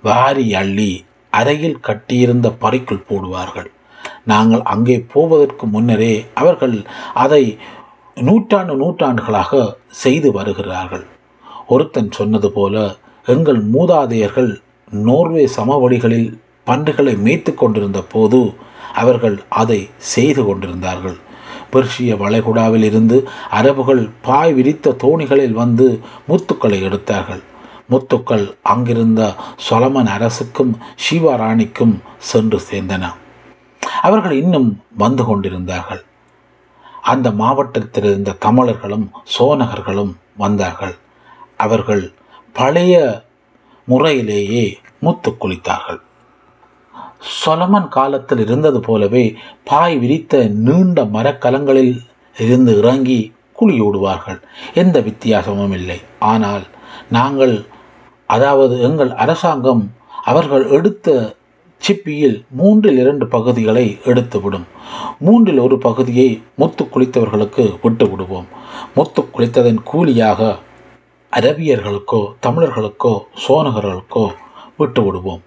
A: வாரி அள்ளி அறையில் கட்டியிருந்த பறைக்குள் போடுவார்கள். நாங்கள் அங்கே போவதற்கு முன்னரே அவர்கள் அதை நூற்றாண்டு நூற்றாண்டுகளாக செய்து வருகிறார்கள். ஒருத்தன் சொன்னது போல எங்கள் மூதாதையர்கள் நோர்வே சமவெளிகளில் பன்றிகளை மேய்த்து கொண்டிருந்த போது அவர்கள் அதை செய்து கொண்டிருந்தார்கள். பெர்ஷிய வளைகுடாவில் இருந்து அரபுகள் பாய் விரித்த தோணிகளில் வந்து முத்துக்களை எடுத்தார்கள். முத்துக்கள் அங்கிருந்த சொலமன் அரசுக்கும் சிவராணிக்கும் சென்று சேர்ந்தன. அவர்கள் இன்னும் வந்து கொண்டிருந்தார்கள். அந்த மாவட்டத்தில் இருந்த கமலர்களும் சோனகர்களும் வந்தார்கள். அவர்கள் பழைய முறையிலேயே முத்து குளித்தார்கள். சொலமன் காலத்தில் இருந்தது போலவே பாய் விரித்த நீண்ட மரக்கலங்களில் இருந்து இறங்கி குழியோடுவார்கள் எந்த வித்தியாசமும் இல்லை. ஆனால் நாங்கள் அதாவது எங்கள் அரசாங்கம் அவர்கள் எடுத்த சிப்பியில் மூன்றில் இரண்டு பகுதிகளை எடுத்துவிடும். மூன்றில் ஒரு பகுதியை முத்து குளித்தவர்களுக்கு விட்டு விடுவோம் முத்து குளித்ததன் கூலியாக அரபியர்களுக்கோ தமிழர்களுக்கோ சோனகர்களுக்கோ விட்டு விடுவோம்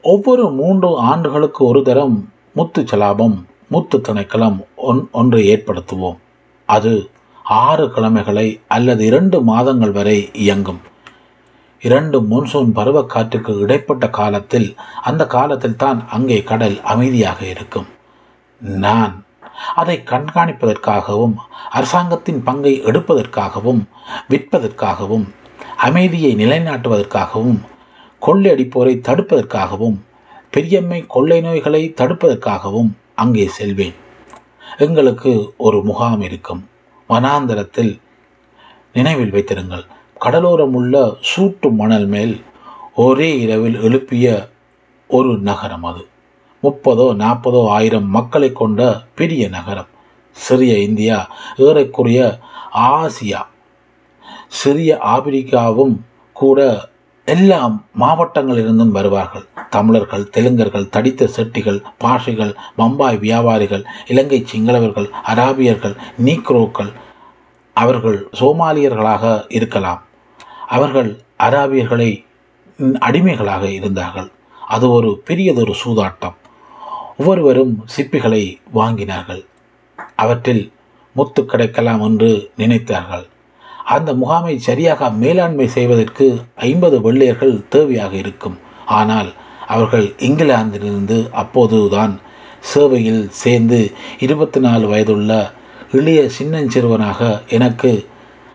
A: ஒவ்வொரு மூன்று ஆண்டுகளுக்கு ஒரு தரம் முத்து சலாபம் முத்து திணைக்களம் ஒன் ஒன்று ஏற்படுத்துவோம். அது ஆறு கிழமைகளை அல்லது இரண்டு மாதங்கள் வரை இயங்கும். இரண்டு மோன்சூன் பருவக்காற்றுக்கு இடைப்பட்ட காலத்தில் அந்த காலத்தில் தான் அங்கே கடல் அமைதியாக இருக்கும். நான் அதை கண்காணிப்பதற்காகவும் அரசாங்கத்தின் பங்கை எடுப்பதற்காகவும் விற்பதற்காகவும் அமைதியை நிலைநாட்டுவதற்காகவும் கொள்ளையடிப்போரை தடுப்பதற்காகவும் பெரியம்மை கொள்ளை நோய்களை தடுப்பதற்காகவும் அங்கே செல்வேன். எங்களுக்கு ஒரு முகாம் இருக்கும். வனாந்தரத்தில் நினைவில் வைத்திருங்கள். கடலோரம் உள்ள சூட்டு மணல் மேல் ஒரே இரவில் எழுப்பிய ஒரு நகரம் அது. முப்பதோ நாற்பதோ ஆயிரம் மக்களை கொண்ட பெரிய நகரம். சிறிய இந்தியா ஏறக்குறைய ஆசியா. சிறிய ஆப்பிரிக்காவும் கூட எல்லா மாவட்டங்களிலிருந்தும் வருவார்கள். தமிழர்கள் தெலுங்கர்கள் தடித்த செட்டிகள் பாஷைகள் பம்பாய் வியாபாரிகள் இலங்கை சிங்களவர்கள் அராபியர்கள் நீக்ரோக்கள் அவர்கள் சோமாலியர்களாக இருக்கலாம். அவர்கள் அராபியர்களை அடிமைகளாக இருந்தார்கள். அது ஒரு பெரியதொரு சூதாட்டம். ஒவ்வொருவரும் சிப்பிகளை வாங்கினார்கள். அவற்றில் முத்து கிடைக்கலாம் என்று நினைத்தார்கள். அந்த முகாமை சரியாக மேலாண்மை செய்வதற்கு ஐம்பது வெள்ளையர்கள் தேவையாக இருக்கும். ஆனால் அவர்கள் இங்கிலாந்திலிருந்து அப்போதுதான் சேவையில் சேர்ந்து இருபத்தி நாலு வயதுள்ள இளைய சின்னஞ்சிறுவனாக எனக்கு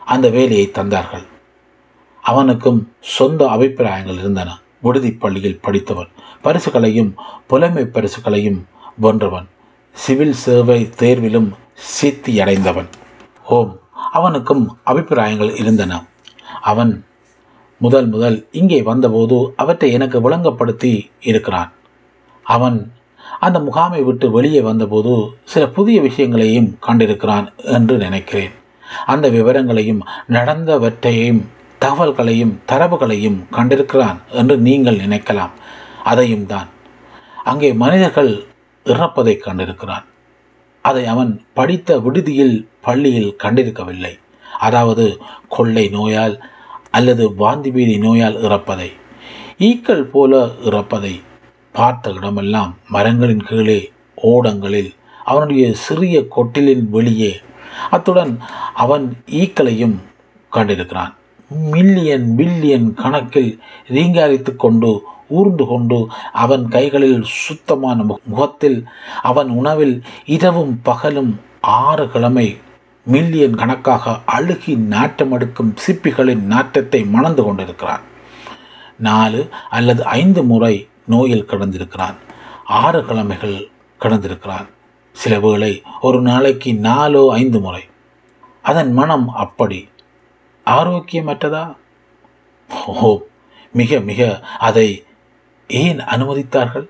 A: அந்த வேலையை தந்தார்கள். அவனுக்கும் சொந்த அபிப்பிராயங்கள் இருந்தன. விடுதி பள்ளியில் படித்தவன். பரிசுகளையும் புலமை பரிசுகளையும் வென்றவன். சிவில் சேவை தேர்விலும் சித்தியடைந்தவன் ஓம். அவனுக்கும் அபிப்பிராயங்கள் இருந்தன. அவன் முதல் முதல் இங்கே வந்தபோது அவற்றை எனக்கு விளங்கப்படுத்தி இருக்கிறான். அவன் அந்த முகாமை விட்டு வெளியே வந்தபோது சில புதிய விஷயங்களையும் கண்டிருக்கிறான் என்று நினைக்கிறேன். அந்த விவரங்களையும் நடந்தவற்றையும் தகவல்களையும் தரவுகளையும் கண்டிருக்கிறான் என்று நீங்கள் நினைக்கலாம். அதையும் தான். அங்கே மனிதர்கள் இறப்பதை கண்டிருக்கிறான். அதை அவன் படித்த விடுதியில் பள்ளியில் கண்டிருக்கவில்லை. அதாவது கொள்ளை நோயால் அல்லது வாந்தி பீதி நோயால் இறப்பதை. ஈக்கள் போல இறப்பதை. பார்த்த இடமெல்லாம் மரங்களின் கீழே ஓடங்களில் அவனுடைய சிறிய கொட்டிலின் வெளியே. அத்துடன் அவன் ஈக்களையும் கண்டிருக்கிறான். மில்லியன் பில்லியன் கணக்கில் ரீங்காரித்து கொண்டு ஊர்ந்து கொண்டு அவன் கைகளில் சுத்தமான முகத்தில் அவன் உணவில் இரவும் பகலும் ஆறு கிழமை மில்லியன் கணக்காக அழுகி நாட்டமெடுக்கும் சிப்பிகளின் நாட்டத்தை மணந்து கொண்டிருக்கிறான். நாலு அல்லது ஐந்து முறை நோயில் கிடந்திருக்கிறான். ஆறு கிழமைகள் கிடந்திருக்கிறான். சில வேளை ஒரு நாளைக்கு நாலோ ஐந்து முறை. அதன் மனம் அப்படி ஆரோக்கியமற்றதா? ஓ மிக மிக அதை ஏன் அனுமதித்தார்கள்?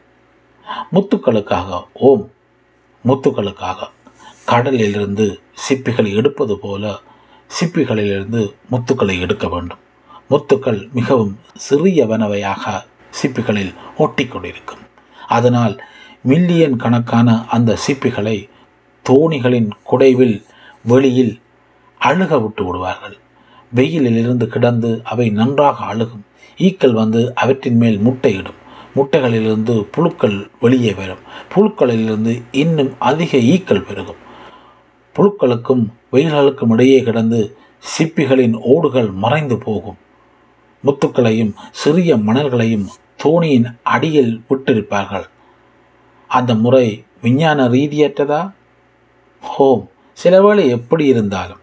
A: முத்துக்களுக்காக ஓம் முத்துக்களுக்காக கடலிலிருந்து சிப்பிகளை எடுப்பது போல சிப்பிகளிலிருந்து முத்துக்களை எடுக்க வேண்டும். முத்துக்கள் மிகவும் சிறியவனவையாக சிப்பிகளில் ஒட்டிக்கொண்டிருக்கும். அதனால் மில்லியன் கணக்கான அந்த சிப்பிகளை தோணிகளின் குடைவில் வெளியில் அழுக விட்டு விடுவார்கள் வெயிலிலிருந்து கிடந்து அவை நன்றாக அழுகும். ஈக்கள் வந்து அவற்றின் மேல் முட்டையிடும். முட்டைகளிலிருந்து புழுக்கள் வெளியே வரும். புழுக்களிலிருந்து இன்னும் அதிக ஈக்கள் பெருகும். புழுக்களுக்கும் வெயில்களுக்கும் இடையே கிடந்து சிப்பிகளின் ஓடுகள் மறைந்து போகும். முத்துக்களையும் சிறிய மணல்களையும் தோணியின் அடியில் விட்டிருப்பார்கள். அந்த முறை விஞ்ஞான ரீதியற்றதா? ஹோம். சில வேளை எப்படி இருந்தாலும்.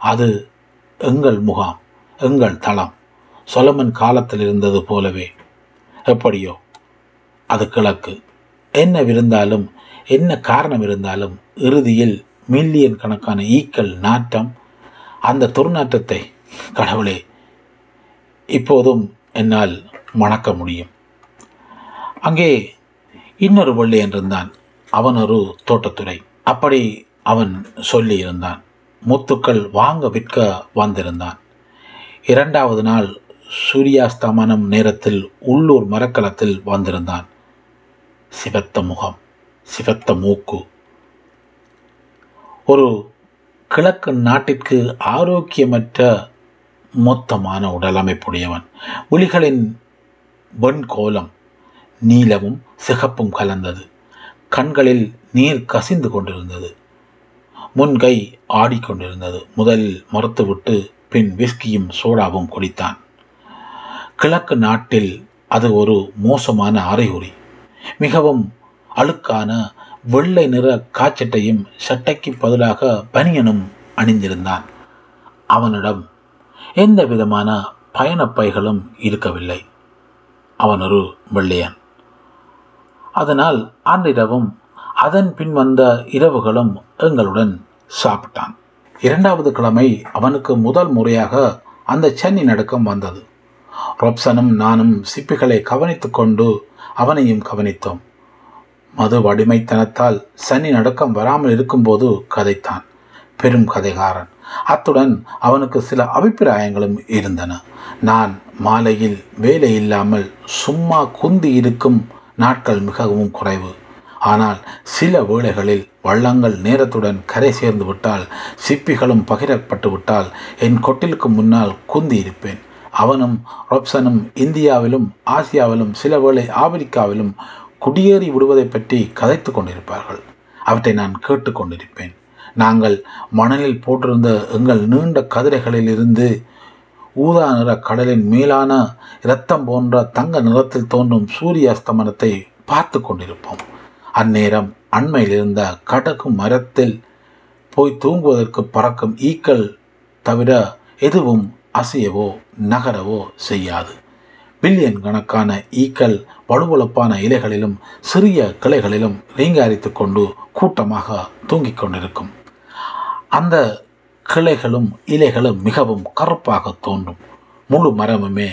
A: அது எங்கள் முகாம் எங்கள் தளம். சொலமன் காலத்தில் இருந்தது போலவே. எப்படியோ அது கிழக்கு. என்ன இருந்தாலும் என்ன காரணம் இருந்தாலும் இறுதியில் மில்லியன் கணக்கான ஈக்கள் நாட்டம். அந்த துர்நாற்றத்தை கடவுளே இப்போதும் என்னால் மணக்க முடியும். அங்கே இன்னொரு வெள்ளையன் இருந்தான். அவன் ஒரு தோட்டத்துறை. அப்படி அவன் சொல்லி இருந்தான் முத்துக்கள் வாங்க விற்க வந்திருந்தான். இரண்டாவது நாள் சூரியாஸ்தமனம் நேரத்தில் உள்ளூர் மரக்கலத்தில் வந்திருந்தான். சிவத்த முகம் சிவத்த மூக்கு. ஒரு கிழக்கு நாட்டிற்கு ஆரோக்கியமற்ற மொத்தமான உடலமைப்புடையவன் விழிகளின் வெண்கோலம் நீலமும் சிகப்பும் கலந்தது. கண்களில் நீர் கசிந்து கொண்டிருந்தது. முன்கை ஆடிக்கொண்டிருந்தது. முதலில் மறுத்துவிட்டு பின் விஸ்கியும் சோடாவும் குடித்தான். கிழக்கு நாட்டில் அது ஒரு மோசமான அறிகுறி மிகவும் அழுக்கான வெள்ளை நிற காச்சட்டையும் சட்டைக்கு பதிலாக பனியனும் அணிந்திருந்தான். அவனிடம் எந்த விதமான பயணப்பைகளும் இருக்கவில்லை. அவன் ஒரு வெள்ளையன். அதனால் அன்றிரவும் அதன் பின் வந்த இரவுகளும் எங்களுடன் சாப்பிட்டான். இரண்டாவது கிழமை அவனுக்கு முதல் முறையாக அந்த சென்னி நடுக்கம் வந்தது. ரொப்சனும் நானும் சிப்பிகளை கவனித்து கொண்டு அவனையும் கவனித்தோம். மது வடிமைத்தனத்தால் சனி நடுக்கம் வராமல் இருக்கும்போது கதைத்தான். பெரும் கதைகாரன். அத்துடன் அவனுக்கு சில அபிப்பிராயங்களும் இருந்தன. நான் மாலையில் வேலை இல்லாமல் சும்மா குந்தி இருக்கும் நாட்கள் மிகவும் குறைவு. ஆனால் சில வேளைகளில் வள்ளங்கள் நேரத்துடன் கரை சேர்ந்து விட்டால் சிப்பிகளும் பகிரப்பட்டு விட்டால் என் கொட்டிலுக்கு முன்னால் குந்தி இருப்பேன். அவனும் ரொப்சனும் இந்தியாவிலும் ஆசியாவிலும் சில வேளை ஆப்பிரிக்காவிலும் குடியேறி விடுவதை பற்றி கதைத்து கொண்டிருப்பார்கள். அவற்றை நான் கேட்டுக்கொண்டிருப்பேன் நாங்கள் மணலில் போட்டிருந்த எங்கள் நீண்ட கதிரைகளில் இருந்து ஊதா நிற கடலின் மேலான இரத்தம் போன்ற தங்க நிறத்தில் தோன்றும் சூரிய அஸ்தமனத்தை பார்த்து கொண்டிருப்போம். அந்நேரம் அண்மையில் இருந்த கடகு மரத்தில் போய் தூங்குவதற்கு பறக்கும் ஈக்கள் தவிர எதுவும் அசையவோ நகரவோ செய்யாது. பில்லியன் கணக்கான ஈக்கள் வலுவழுப்பான இலைகளிலும் சிறிய கிளைகளிலும் ரீங்காரித்து கொண்டு கூட்டமாக தூங்கிக் கொண்டிருக்கும். அந்த கிளைகளும் இலைகளும் மிகவும் கருப்பாக தோன்றும். முழு மரமுமே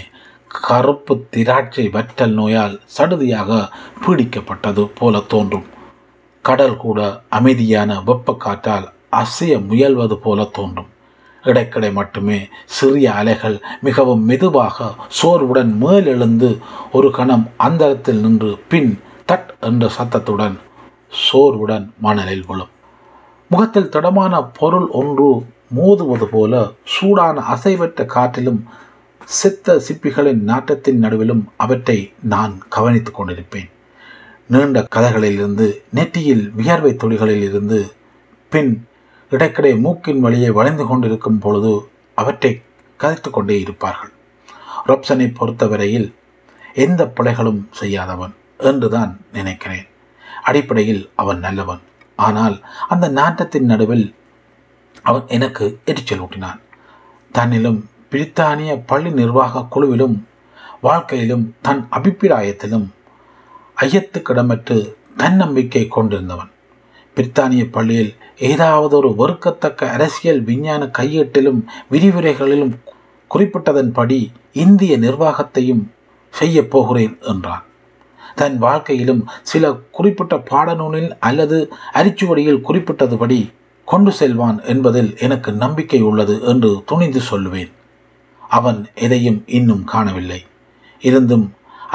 A: கருப்பு திராட்சை வற்றல் நோயால் சடுதியாக பீடிக்கப்பட்டது போல தோன்றும். கடல் கூட அமைதியான வெப்ப காற்றால் அசைய முயல்வது போல தோன்றும். இடைக்கிடை மட்டுமே சிறிய அலைகள் மிகவும் மெதுவாக சோர்வுடன் மேலெழுந்து ஒரு கணம் அந்தரத்தில் நின்று பின் தட் என்ற சத்தத்துடன் சோர்வுடன் மணலில் விழும். முகத்தில் திடமான பொருள் ஒன்று மோதுவது போல சூடான அசைவற்ற காற்றிலும் சித்த சிப்பிகளின் நாட்டத்தின் நடுவிலும் அவற்றை நான் கவனித்துக் கொண்டிருப்பேன். நீண்ட கதைகளிலிருந்து நெற்றியில் வியர்வை துளிகளில் இருந்து பின் இடைக்கிடை மூக்கின் வழியே வளைந்து கொண்டிருக்கும் பொழுது அவற்றை கதைத்து கொண்டே இருப்பார்கள். ரொப்சனை பொறுத்தவரையில் எந்த பிழைகளும் செய்யாதவன் என்றுதான் நினைக்கிறேன். அடிப்படையில் அவன் நல்லவன். ஆனால் அந்த நாட்டத்தின் நடுவில் அவன் எனக்கு எரிச்சல் ஊட்டினான் தன்னிலும் பிரித்தானிய பள்ளி நிர்வாக குழுவிலும் வாழ்க்கையிலும் தன் அபிப்பிராயத்திலும் ஐயத்துக்கிடமற்று தன்னம்பிக்கை கொண்டிருந்தவன். பிரித்தானிய பள்ளியில் ஏதாவது ஒரு வெறுக்கத்தக்க அரசியல் விஞ்ஞான கையேட்டிலும் விரிவுரைகளிலும் குறிப்பிட்டதன்படி இந்திய நிர்வாகத்தையும் செய்ய போகிறேன் என்றான். தன் வாழ்க்கையிலும் சில குறிப்பிட்ட பாடநூலில் அல்லது அரிச்சுவடியில் குறிப்பிட்டதுபடி கொண்டு செல்வான் என்பதில் எனக்கு நம்பிக்கை உள்ளது என்று துணிந்து சொல்லுவேன். அவன் எதையும் இன்னும் காணவில்லை. இருந்தும்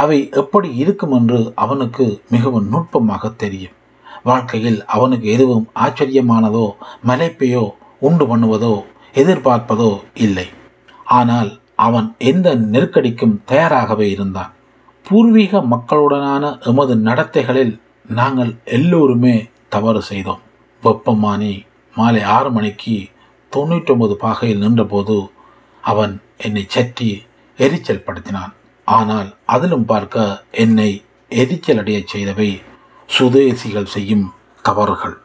A: அவை எப்படி இருக்கும் என்று அவனுக்கு மிகவும் நுட்பமாக தெரியும். வாழ்க்கையில் அவனுக்கு எதுவும் ஆச்சரியமானதோ மலைப்பையோ உண்டு பண்ணுவதோ எதிர்பார்ப்பதோ இல்லை. ஆனால் அவன் எந்த நெருக்கடிக்கும் தயாராகவே இருந்தான். பூர்வீக மக்களுடனான எமது நடத்தைகளில் நாங்கள் எல்லோருமே தவறு செய்தோம். வெப்பமானி மாலை ஆறு மணிக்கு தொண்ணூற்றொன்பது பாகையில் நின்றபோது அவன் என்னை சற்றி எரிச்சல் படுத்தினான். ஆனால் அதிலும் பார்க்க என்னை எரிச்சல் அடைய செய்தவை சுதேசிகள் செய்யும் தவறுகள்.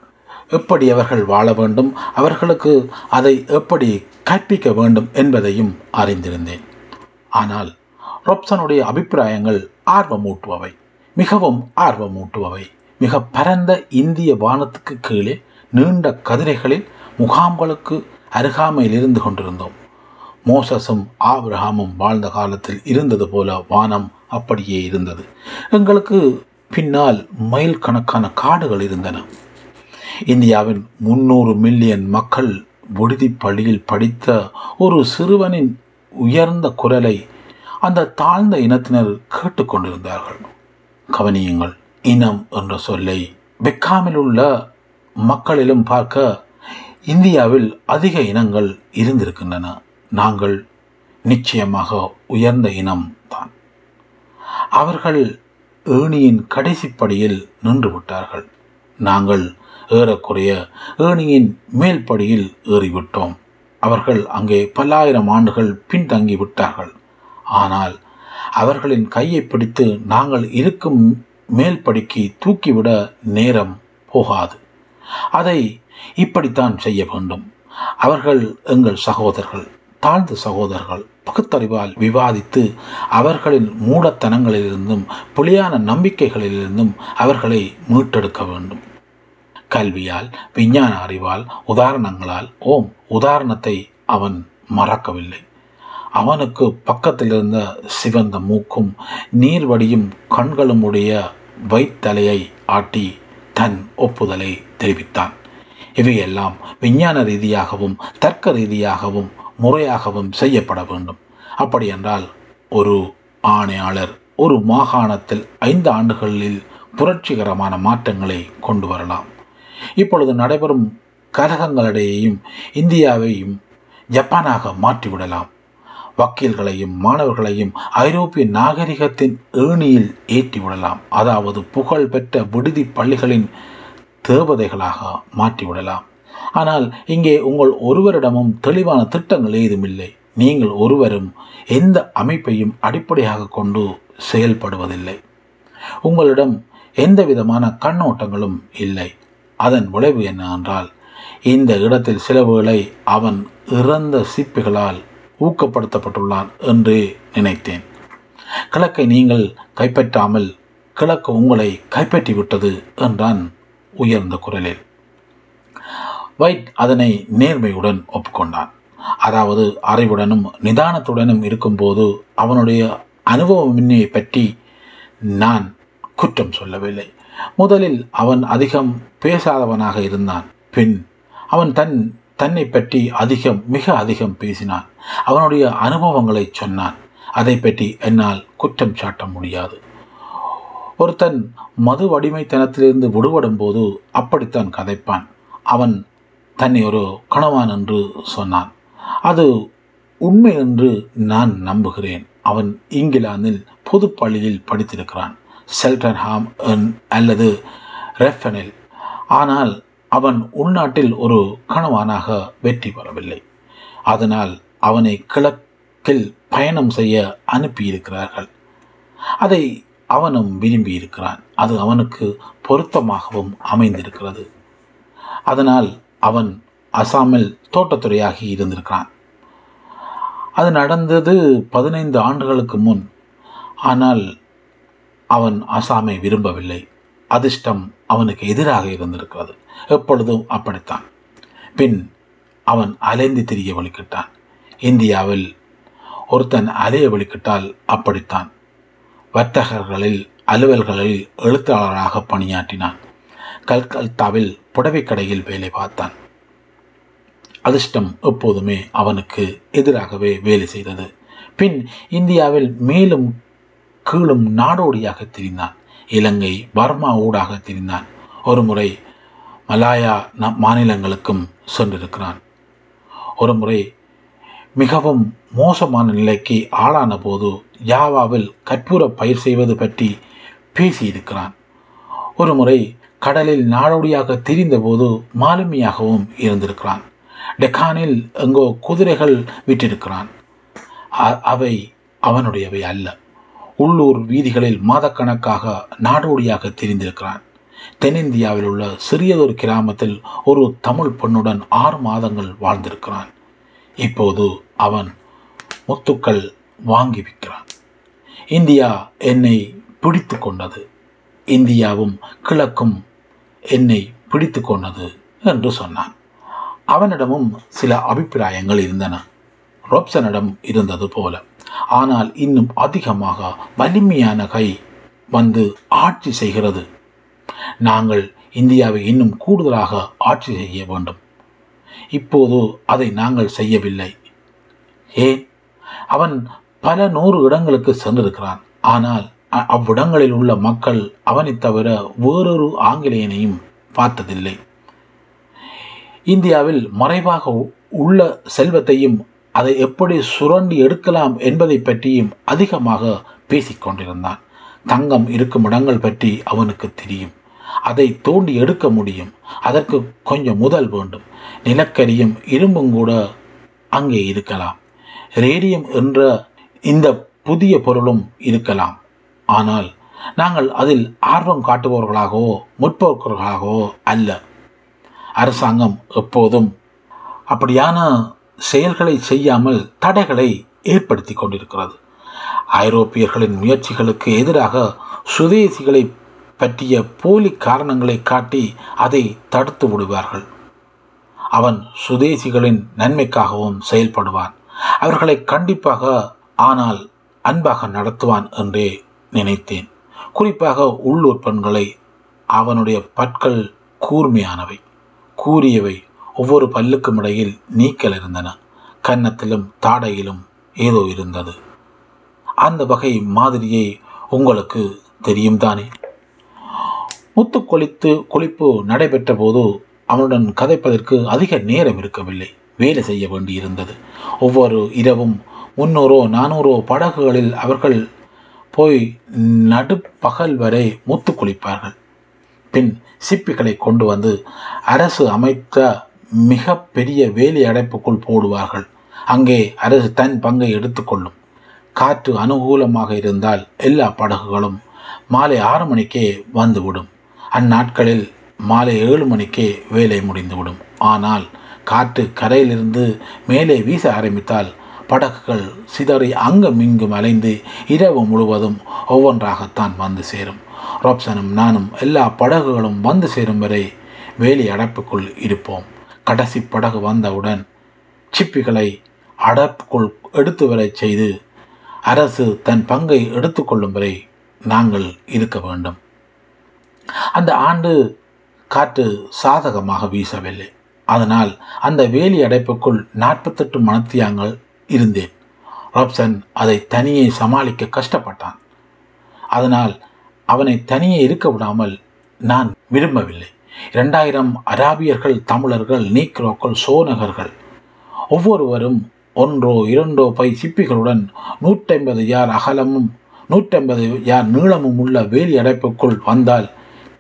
A: எப்படி அவர்கள் வாழ வேண்டும்? அவர்களுக்கு அதை எப்படி கற்பிக்க வேண்டும் என்பதையும் அறிந்திருந்தேன். ஆனால் ரொப்சனுடைய அபிப்பிராயங்கள் ஆர்வமூட்டுபவை மிகவும் ஆர்வமூட்டுபவை. மிக பரந்த இந்திய வானத்துக்கு கீழே நீண்ட கதிரைகளில் முகாம்களுக்கு அருகாமையில் இருந்து கொண்டிருந்தோம். மோசஸும் ஆப்ரஹாமும் வாழ்ந்த காலத்தில் இருந்தது போல வானம் அப்படியே இருந்தது. எங்களுக்கு பின்னால் மைல் கணக்கான காடுகள் இருந்தன. இந்தியாவின் முன்னூறு மில்லியன் மக்கள் விடுதி பள்ளியில் படித்த ஒரு சிறுவனின் உயர்ந்த குரலை அந்த தாழ்ந்த இனத்தினர் கேட்டுக்கொண்டிருந்தார்கள் கவனியுங்கள் இனம் என்ற சொல்லை பெக்காமில் உள்ள மக்களிலும் பார்க்க இந்தியாவில் அதிக இனங்கள் இருந்திருக்கின்றன. நாங்கள் நிச்சயமாக உயர்ந்த இனம் தான் அவர்கள் ஏணியின் கடைசி படியில் நின்று விட்டார்கள். நாங்கள் ஏறக்குறைய ஏணியின் மேல்படியில் ஏறிவிட்டோம். அவர்கள் அங்கே பல்லாயிரம் ஆண்டுகள் பின்தங்கி விட்டார்கள். ஆனால் அவர்களின் கையை பிடித்து நாங்கள் இருக்கும் மேல்படிக்கு தூக்கிவிட நேரம் போகாது. அதை இப்படித்தான் செய்ய வேண்டும். அவர்கள் எங்கள் சகோதரர்கள். தாழ்ந்த சகோதரர்கள் பகுத்தறிவால் விவாதித்து அவர்களின் மூடத்தனங்களிலிருந்தும் புலியான நம்பிக்கைகளிலிருந்தும் அவர்களை மீட்டெடுக்க வேண்டும். கல்வியால் விஞ்ஞான அறிவால் உதாரணங்களால் ஓம் உதாரணத்தை அவன் மறக்கவில்லை. அவனுக்கு பக்கத்தில் இருந்த சிவந்த மூக்கும் நீர் வடியும் கண்களும் உடைய வைத்தலையை ஆட்டி தன் ஒப்புதலை தெரிவித்தான். இவையெல்லாம் விஞ்ஞான ரீதியாகவும் தர்க்க ரீதியாகவும் முறையாகவும் செய்யப்பட வேண்டும். அப்படியென்றால் ஒரு ஆணையாளர் ஒரு மாகாணத்தில் ஐந்து ஆண்டுகளில் புரட்சிகரமான மாற்றங்களை கொண்டு வரலாம். இப்பொழுது நடைபெறும் கலகங்களிடையேயும் இந்தியாவையும் ஜப்பானாக மாற்றிவிடலாம். வக்கீல்களையும் மாணவர்களையும் ஐரோப்பிய நாகரிகத்தின் ஏணியில் ஏற்றிவிடலாம். அதாவது புகழ்பெற்ற விடுதி பள்ளிகளின் தேவதைகளாக மாற்றிவிடலாம். ஆனால் இங்கே உங்கள் ஒருவரிடமும் தெளிவான திட்டங்கள் ஏதுமில்லை. நீங்கள் ஒருவரும் எந்த அமைப்பையும் அடிப்படையாக கொண்டு செயல்படுவதில்லை. உங்களிடம் எந்த விதமான கண்ணோட்டங்களும் இல்லை. அதன் விளைவு என்ன என்றால் இந்த இடத்தில் சிலவுகளை அவன் இறந்த சிப்பிகளால் ஊக்கப்படுத்தப்பட்டுள்ளான் என்று நினைத்தேன். கிழக்கை நீங்கள் கைப்பற்றாமல் கிழக்கு உங்களை கைப்பற்றிவிட்டது என்றான் உயர்ந்த குரலில். வைட் அதனை நேர்மையுடன் ஒப்புக்கொண்டான். அதாவது அறிவுடனும் நிதானத்துடனும் இருக்கும்போது அவனுடைய அனுபவமின்மையை பற்றி நான் குற்றம் சொல்லவில்லை. முதலில் அவன் அதிகம் பேசாதவனாக இருந்தான். பின் அவன் தன் தன்னை பற்றி அதிகம் மிக அதிகம் பேசினான். அவனுடைய அனுபவங்களை சொன்னான். அதை பற்றி என்னால் குற்றம் சாட்ட முடியாது. ஒருத்தன் மது அடிமைத்தனத்திலிருந்து விடுபடும் போது அப்படித்தான் கதைப்பான். அவன் தன்னை ஒரு கணவான் என்று சொன்னான். அது உண்மை என்று நான் நம்புகிறேன். அவன் இங்கிலாந்தில் பொது பள்ளியில் படித்திருக்கிறான். செல்டன்ஹாம் அல்லது ரெஃபனில். ஆனால் அவன் உள்நாட்டில் ஒரு கணவானாக வெற்றி பெறவில்லை. அதனால் அவனை கிழக்கில் பயணம் செய்ய அனுப்பியிருக்கிறார்கள். அதை அவனும் விரும்பி இருக்கிறான் அது அவனுக்கு பொருத்தமாகவும் அமைந்திருக்கிறது. அதனால் அவன் அசாமில் தோட்டத்துறையாகி இருந்திருக்கிறான். அது நடந்தது பதினைந்து ஆண்டுகளுக்கு முன். ஆனால் அவன் அசாமை விரும்பவில்லை. அதிர்ஷ்டம் அவனுக்கு எதிராக இருந்திருக்கிறது. எப்பொழுதும் அப்படித்தான். பின் அவன் அலைந்து திரிய வழிக்கிட்டான். இந்தியாவில் ஒருத்தன் அலைய வழிக்கிட்டால் அப்படித்தான். வர்த்தகர்களில் அலுவல்களில் எழுத்தாளராக பணியாற்றினான். கல்கத்தாவில் புடவை கடையில் வேலை பார்த்தான். அதிர்ஷ்டம் எப்போதுமே அவனுக்கு எதிராகவே வேலை செய்தது. பின் இந்தியாவில் மேலும் கீழும் நாடோடியாக திரிந்தான். இலங்கை பர்மா ஊடாக திரிந்தான். ஒரு முறை மலாயா மாநிலங்களுக்கும் சென்றிருக்கிறான். ஒரு முறை மிகவும் மோசமான நிலைக்கு ஆளான போது யாவாவில் கற்பூர பயிர் செய்வது பற்றி பேசியிருக்கிறான். ஒரு முறை கடலில் நாடோடியாக திரிந்தபோது மாலுமியாகவும் இருந்திருக்கிறான். டெக்கானில் எங்கோ குதிரைகள் விட்டிருக்கிறான். அவை அவனுடையவை அல்ல. உள்ளூர் வீதிகளில் மாதக்கணக்காக நாடோடியாக திரிந்திருக்கிறான். தென்னிந்தியாவில் உள்ள சிறியதொரு கிராமத்தில் ஒரு தமிழ் பெண்ணுடன் ஆறு மாதங்கள் வாழ்ந்திருக்கிறான். இப்போது அவன் முத்துக்கள் வாங்கி விற்கிறான். இந்தியா என்னை பிடித்து கொண்டது. இந்தியாவும் கிழக்கும் என்னை பிடித்து கொண்டது என்று சொன்னான். அவனிடமும் சில அபிப்பிராயங்கள் இருந்தன. ரோப்சனிடம் இருந்தது போல. ஆனால் இன்னும் அதிகமாக வலிமையான கை வந்து ஆட்சி செய்கிறது. நாங்கள் இந்தியாவை இன்னும் கூடுதலாக ஆட்சி செய்ய வேண்டும். இப்போது அதை நாங்கள் செய்யவில்லை. ஏன்? அவன் பல நூறு இடங்களுக்கு சென்றிருக்கிறான். ஆனால் அவ்விடங்களில் உள்ள மக்கள் அவனை தவிர வேறொரு ஆங்கிலேயனையும் பார்த்ததில்லை. இந்தியாவில் மறைவாக உள்ள செல்வத்தையும் அதை எப்படி சுரண்டி எடுக்கலாம் என்பதை பற்றியும் அதிகமாக பேசிக்கொண்டிருந்தான் தங்கம் இருக்கும் இடங்கள் பற்றி அவனுக்கு தெரியும். அதை தோண்டி எடுக்க முடியும். அதற்கு கொஞ்சம் முதல் வேண்டும். நிலக்கரியும் இரும்பும் கூட அங்கே இருக்கலாம். ரேடியம் என்ற இந்த புதிய பொருளும் இருக்கலாம். ஆனால் நாங்கள் அதில் ஆர்வம் காட்டுபவர்களாகவோ முற்போக்கர்களாகவோ அல்ல. அரசாங்கம் எப்போதும் அப்படியான செயல்களை செய்யாமல் தடைகளை ஏற்படுத்தி கொண்டிருக்கிறது. ஐரோப்பியர்களின் முயற்சிகளுக்கு எதிராக சுதேசிகளை பற்றிய போலி காரணங்களை காட்டி அதை தடுத்து விடுவார்கள். அவன் சுதேசிகளின் நன்மைக்காகவும் செயல்படுவான். அவர்களை கண்டிப்பாக ஆனால் அன்பாக நடத்துவான் என்றே நினைத்தேன். குறிப்பாக உள்ளூர் பெண்களை அவனுடைய பற்கள் கூர்மையானவை. கூறியவை ஒவ்வொரு பல்லுக்கும் இடையில் நீக்கல் இருந்தன. கன்னத்திலும் தாடையிலும் ஏதோ இருந்தது. அந்த வகை மாதிரியை உங்களுக்கு தெரியும் தானே? முத்து கொளித்து குளிப்பு நடைபெற்ற போது அவனுடன் கதைப்பதற்கு அதிக நேரம் இருக்கவில்லை. வேலை செய்ய வேண்டியிருந்தது. ஒவ்வொரு இரவும் முன்னூறோ நானூறோ படகுகளில் அவர்கள் போய் நடுப்பகல் வரை முத்து குளிப்பார்கள். பின் சிப்பிகளை கொண்டு வந்து அரசு அமைத்த மிக பெரிய வேலி அடைப்புக்குள் போடுவார்கள். அங்கே அரசு தன் பங்கை எடுத்துக்கொள்ளும் காற்று அனுகூலமாக இருந்தால் எல்லா படகுகளும் மாலை ஆறு மணிக்கே வந்துவிடும். அந்நாட்களில் மாலை ஏழு மணிக்கே வேலை முடிந்துவிடும். ஆனால் காற்று கரையிலிருந்து மேலே வீச ஆரம்பித்தால் படகுகள் சிதறி அங்கும் இங்கும் அலைந்து இரவு முழுவதும் ஒவ்வொன்றாகத்தான் வந்து சேரும். ரோப்சனும் நானும் எல்லா படகுகளும் வந்து சேரும் வரை வேலி அடைப்புக்குள் இருப்போம். கடைசி படகு வந்தவுடன் சிப்பிகளை அடப்புக்குள் எடுத்து வரை செய்து அரசு தன் பங்கை எடுத்துக்கொள்ளும் வரை நாங்கள் இருக்க வேண்டும். அந்த ஆண்டு காற்று சாதகமாக வீசவில்லை. அதனால் அந்த வேலி அடைப்புக்குள் நாற்பத்தெட்டு மணத்தியாங்கள் இருந்தேன். ராப்சன் அதை தனியே சமாளிக்க கஷ்டப்பட்டான். அதனால் அவனை தனியே இருக்க விடாமல் நான் விரும்பவில்லை. இரண்டாயிரம் அராபியர்கள் தமிழர்கள் நீக்ரோக்கள் சோனகர்கள். ஒவ்வொருவரும் ஒன்றோ இரண்டோ பை சிப்பிகளுடன் நூற்றைம்பது யார் அகலமும் நூற்றம்பது யார் நீளமும் உள்ள வேலி அடைப்புக்குள் வந்தால்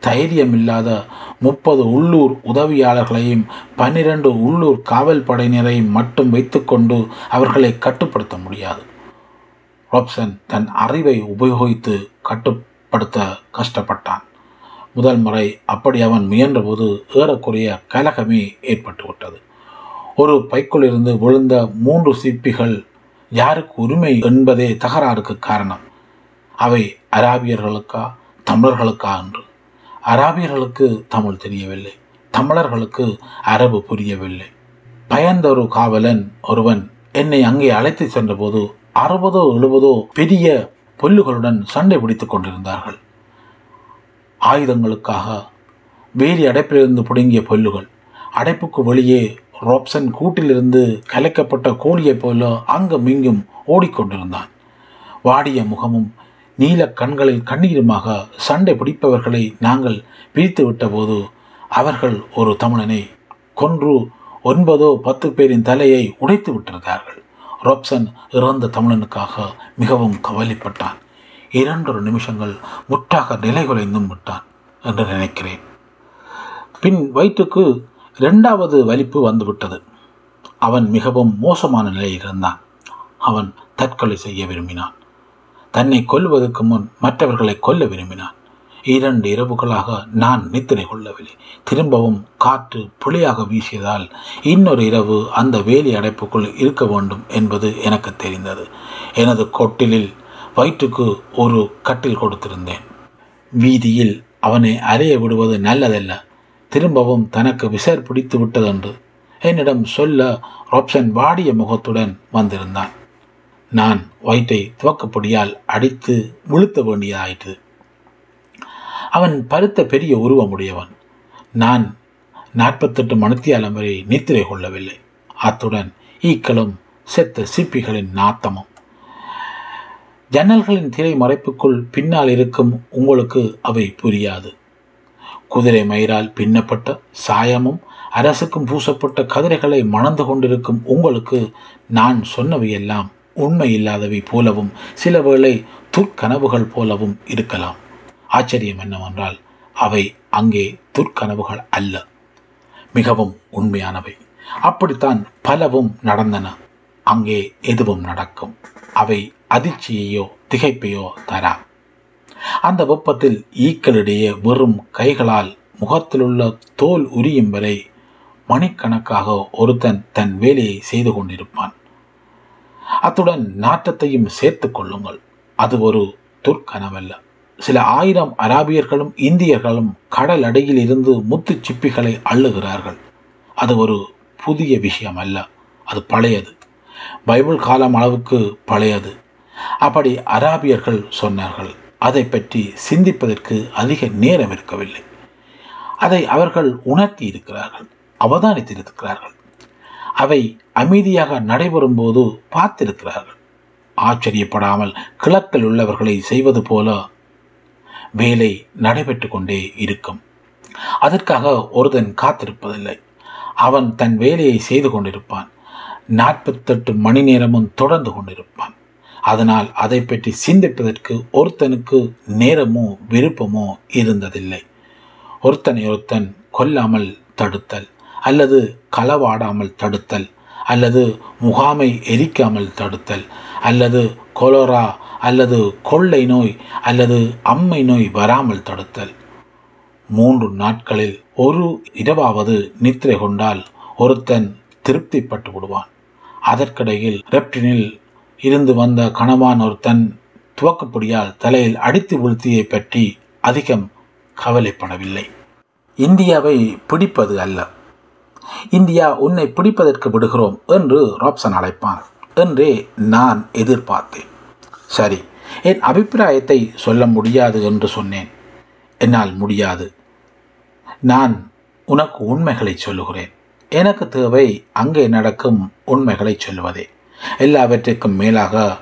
A: தைரியமில்லாத முப்பது உள்ளூர் உதவியாளர்களையும் பன்னிரண்டு உள்ளூர் காவல் படையினரையும் மட்டும் வைத்துக்கொண்டு அவர்களை கட்டுப்படுத்த முடியாது. ராப்சன் தன் அறிவை உபயோகித்து கட்டுப்படுத்த கஷ்டப்பட்டான். முதல் முறை அப்படி அவன் முயன்றபோது ஏறக்குறைய கலகமே ஏற்பட்டுவிட்டது. ஒரு பைக்குள்ளிருந்து விழுந்த மூன்று சிப்பிகள் யாருக்கு உரிமை என்பதே தகராறுக்கு காரணம். அவை அராபியர்களுக்கா தமிழர்களுக்கா என்று. அராபியர்களுக்கு தமிழ் தெரியவில்லை. தமிழர்களுக்கு அரபு புரியவில்லை. பயந்த ஒரு காவலன் ஒருவன் என்னை அங்கே அழைத்து சென்றபோது அறுபதோ எழுபதோ பெரிய புல்லுகளுடன் சண்டை பிடித்துக் கொண்டிருந்தார்கள். ஆயுதங்களுக்காக வேலி அடைப்பிலிருந்து பிடுங்கிய புல்லுகள் அடைப்புக்கு வெளியே ரோப்சன் கூட்டிலிருந்து கலைக்கப்பட்ட கோழியைப் போல அங்கும் இங்கும் ஓடிக்கொண்டிருந்தான். வாடிய முகமும் நீல கண்களில் கண்ணீருமாக சண்டை பிடிப்பவர்களை நாங்கள் பிரித்து விட்டபோது அவர்கள் ஒரு தமிழனை கொன்று ஒன்பதோ பத்து பேரின் தலையை உடைத்து விட்டிருந்தார்கள். ரோப்சன் இறந்த தமிழனுக்காக மிகவும் கவலைப்பட்டான். இரண்டொரு நிமிஷங்கள் முற்றாக நிலை குலைந்தும் விட்டான் என்று நினைக்கிறேன். பின் வயிற்றுக்கு இரண்டாவது வலிப்பு வந்துவிட்டது. அவன் மிகவும் மோசமான நிலையில் இருந்தான். அவன் தற்கொலை செய்ய விரும்பினான். தன்னை கொல்வதற்கு முன் மற்றவர்களை கொல்ல விரும்பினான். இரண்டு இரவுகளாக நான் நித்திரை கொள்ளவில்லை. திரும்பவும் காற்று புலியாக வீசியதால் இன்னொரு இரவு அந்த வேலி அடைப்புக்குள் இருக்க வேண்டும் என்பது எனக்கு தெரிந்தது. எனது கொட்டிலில் வயிற்றுக்கு ஒரு கட்டில் கொடுத்திருந்தேன். வீதியில் அவனை அறைய விடுவது நல்லதல்ல. திரும்பவும் தனக்கு விசர் பிடித்து விட்டதென்று என்னிடம் சொல்ல ரொப்சன் வாடிய முகத்துடன் வந்திருந்தான். நான் வயிற்றை துவக்கப்படியால் அடித்து விழுத்த வேண்டியதாயிற்று. அவன் பருத்த பெரிய உருவமுடையவன். நான் நாற்பத்தெட்டு மணத்தியாலம் வரை நித்திரை கொள்ளவில்லை. அத்துடன் ஈக்களும் செத்த சிப்பிகளின் நாத்தமும். ஜன்னல்களின் திரை மறைப்புக்குள் பின்னால் இருக்கும் உங்களுக்கு அவை புரியாது. குதிரை மயிரால் பின்னப்பட்ட சாயமும் அரசுக்கும் பூசப்பட்ட கதிரைகளை மணந்து கொண்டிருக்கும் உங்களுக்கு நான் சொன்னவையெல்லாம் உண்மை இல்லாதவை போலவும் சில வேளை துர்க்கனவுகள் போலவும் இருக்கலாம். ஆச்சரியம் என்னவென்றால் அவை அங்கே துர்க்கனவுகள் அல்ல. மிகவும் உண்மையானவை. அப்படித்தான் பலவும் நடந்தன. அங்கே எதுவும் நடக்கும். அவை அதிர்ச்சியையோ திகைப்பையோ தரா. அந்த வெப்பத்தில் ஈக்களிடையே வெறும் கைகளால் முகத்திலுள்ள தோல் உரியும் வரை மணிக்கணக்காக ஒருத்தன் தன் வேலையை செய்து கொண்டிருப்பான். அத்துடன் நாட்டத்தையும் சேர்த்துக் கொள்ளுங்கள். அது ஒரு துர்க்கனவல்ல சில ஆயிரம் அராபியர்களும் இந்தியர்களும் கடல் அடியில் இருந்து முத்து சிப்பிகளை அள்ளுகிறார்கள். அது ஒரு புதிய விஷயம் அல்ல அது பழையது. பைபிள் காலம் அளவுக்கு பழையது. அப்படி அராபியர்கள் சொன்னார்கள். அதை பற்றி சிந்திப்பதற்கு அதிக நேரம் இருக்கவில்லை. அதை அவர்கள் உணர்த்தி இருக்கிறார்கள். அவதானித்திருக்கிறார்கள். அவை அமைதியாக நடைபெறும் போது பார்த்திருக்கிறார்கள். ஆச்சரியப்படாமல் கிழக்கில் உள்ளவர்களை செய்வது போல வேலை நடைபெற்று கொண்டே இருக்கும். அதற்காக ஒருதன் காத்திருப்பதில்லை. அவன் தன் வேலையை செய்து கொண்டிருப்பான். நாற்பத்தெட்டு மணி நேரமும் தொடர்ந்து கொண்டிருப்பான். அதனால் அதை பற்றி சிந்திப்பதற்கு ஒருத்தனுக்கு நேரமோ விருப்பமோ இருந்ததில்லை. ஒருத்தனை ஒருத்தன் கொல்லாமல் தடுத்தல். அல்லது களவாடாமல் தடுத்தல் அல்லது முகாமை எரிக்காமல் தடுத்தல் அல்லது கொலோரா அல்லது கொள்ளை நோய் அல்லது அம்மை நோய் வராமல் தடுத்தல். மூன்று நாட்களில் ஒரு இரவாவது நித்திரை கொண்டால் ஒருத்தன் திருப்திப்பட்டு விடுவான். அதற்கிடையில் ரெப்டினில் இருந்து வந்த கணவான் ஒருத்தன் துவக்கப்படியால் தலையில் அடித்து வீழ்த்தியை பற்றி அதிகம் கவலைப்படவில்லை. இந்தியாவை பிடிப்பது அல்ல. இந்தியா உன்னை பிடிப்பதற்கு விடுகிறோம் என்று ராப்சன் அழைப்பான். என்றே நான் எதிர்பார்த்தேன். சரி என் அபிப்பிராயத்தை சொல்ல முடியாது என்று சொன்னேன். என்னால் முடியாது. நான் உனக்கு உண்மைகளை சொல்லுகிறேன். எனக்கு தேவை அங்கே நடக்கும் உண்மைகளை சொல்லுவதே. எல்லாவற்றிற்கும் மேலாக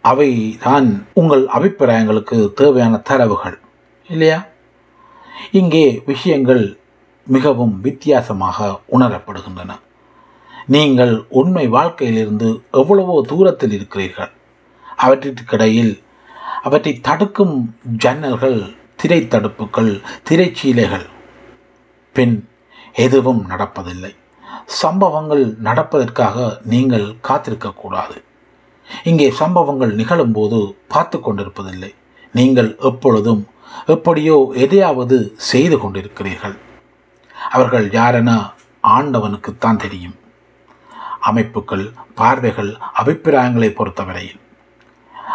A: அவை தான் உங்கள் அபிப்பிராயங்களுக்கு தேவையான தரவுகள் இல்லையா? இங்கே விஷயங்கள் மிகவும் வித்தியாசமாக உணரப்படுகின்றன. நீங்கள் உண்மை வாழ்க்கையிலிருந்து எவ்வளவோ தூரத்தில் இருக்கிறீர்கள். அவற்றிற்கிடையில் அவற்றை தடுக்கும் ஜன்னல்கள் திரை தடுப்புகள் திரைச்சீலைகள். பின் எதுவும் நடப்பதில்லை. சம்பவங்கள் நடப்பதற்காக நீங்கள் காத்திருக்கக்கூடாது. இங்கே சம்பவங்கள் நிகழும்போது பார்த்து கொண்டிருப்பதில்லை. நீங்கள் எப்பொழுதும் எப்படியோ எதையாவது செய்து கொண்டிருக்கிறீர்கள். அவர்கள் யாரென ஆண்டவனுக்குத்தான் தெரியும். அமைப்புகள் பார்வைகள் அபிப்பிராயங்களை பொறுத்தவரையில்.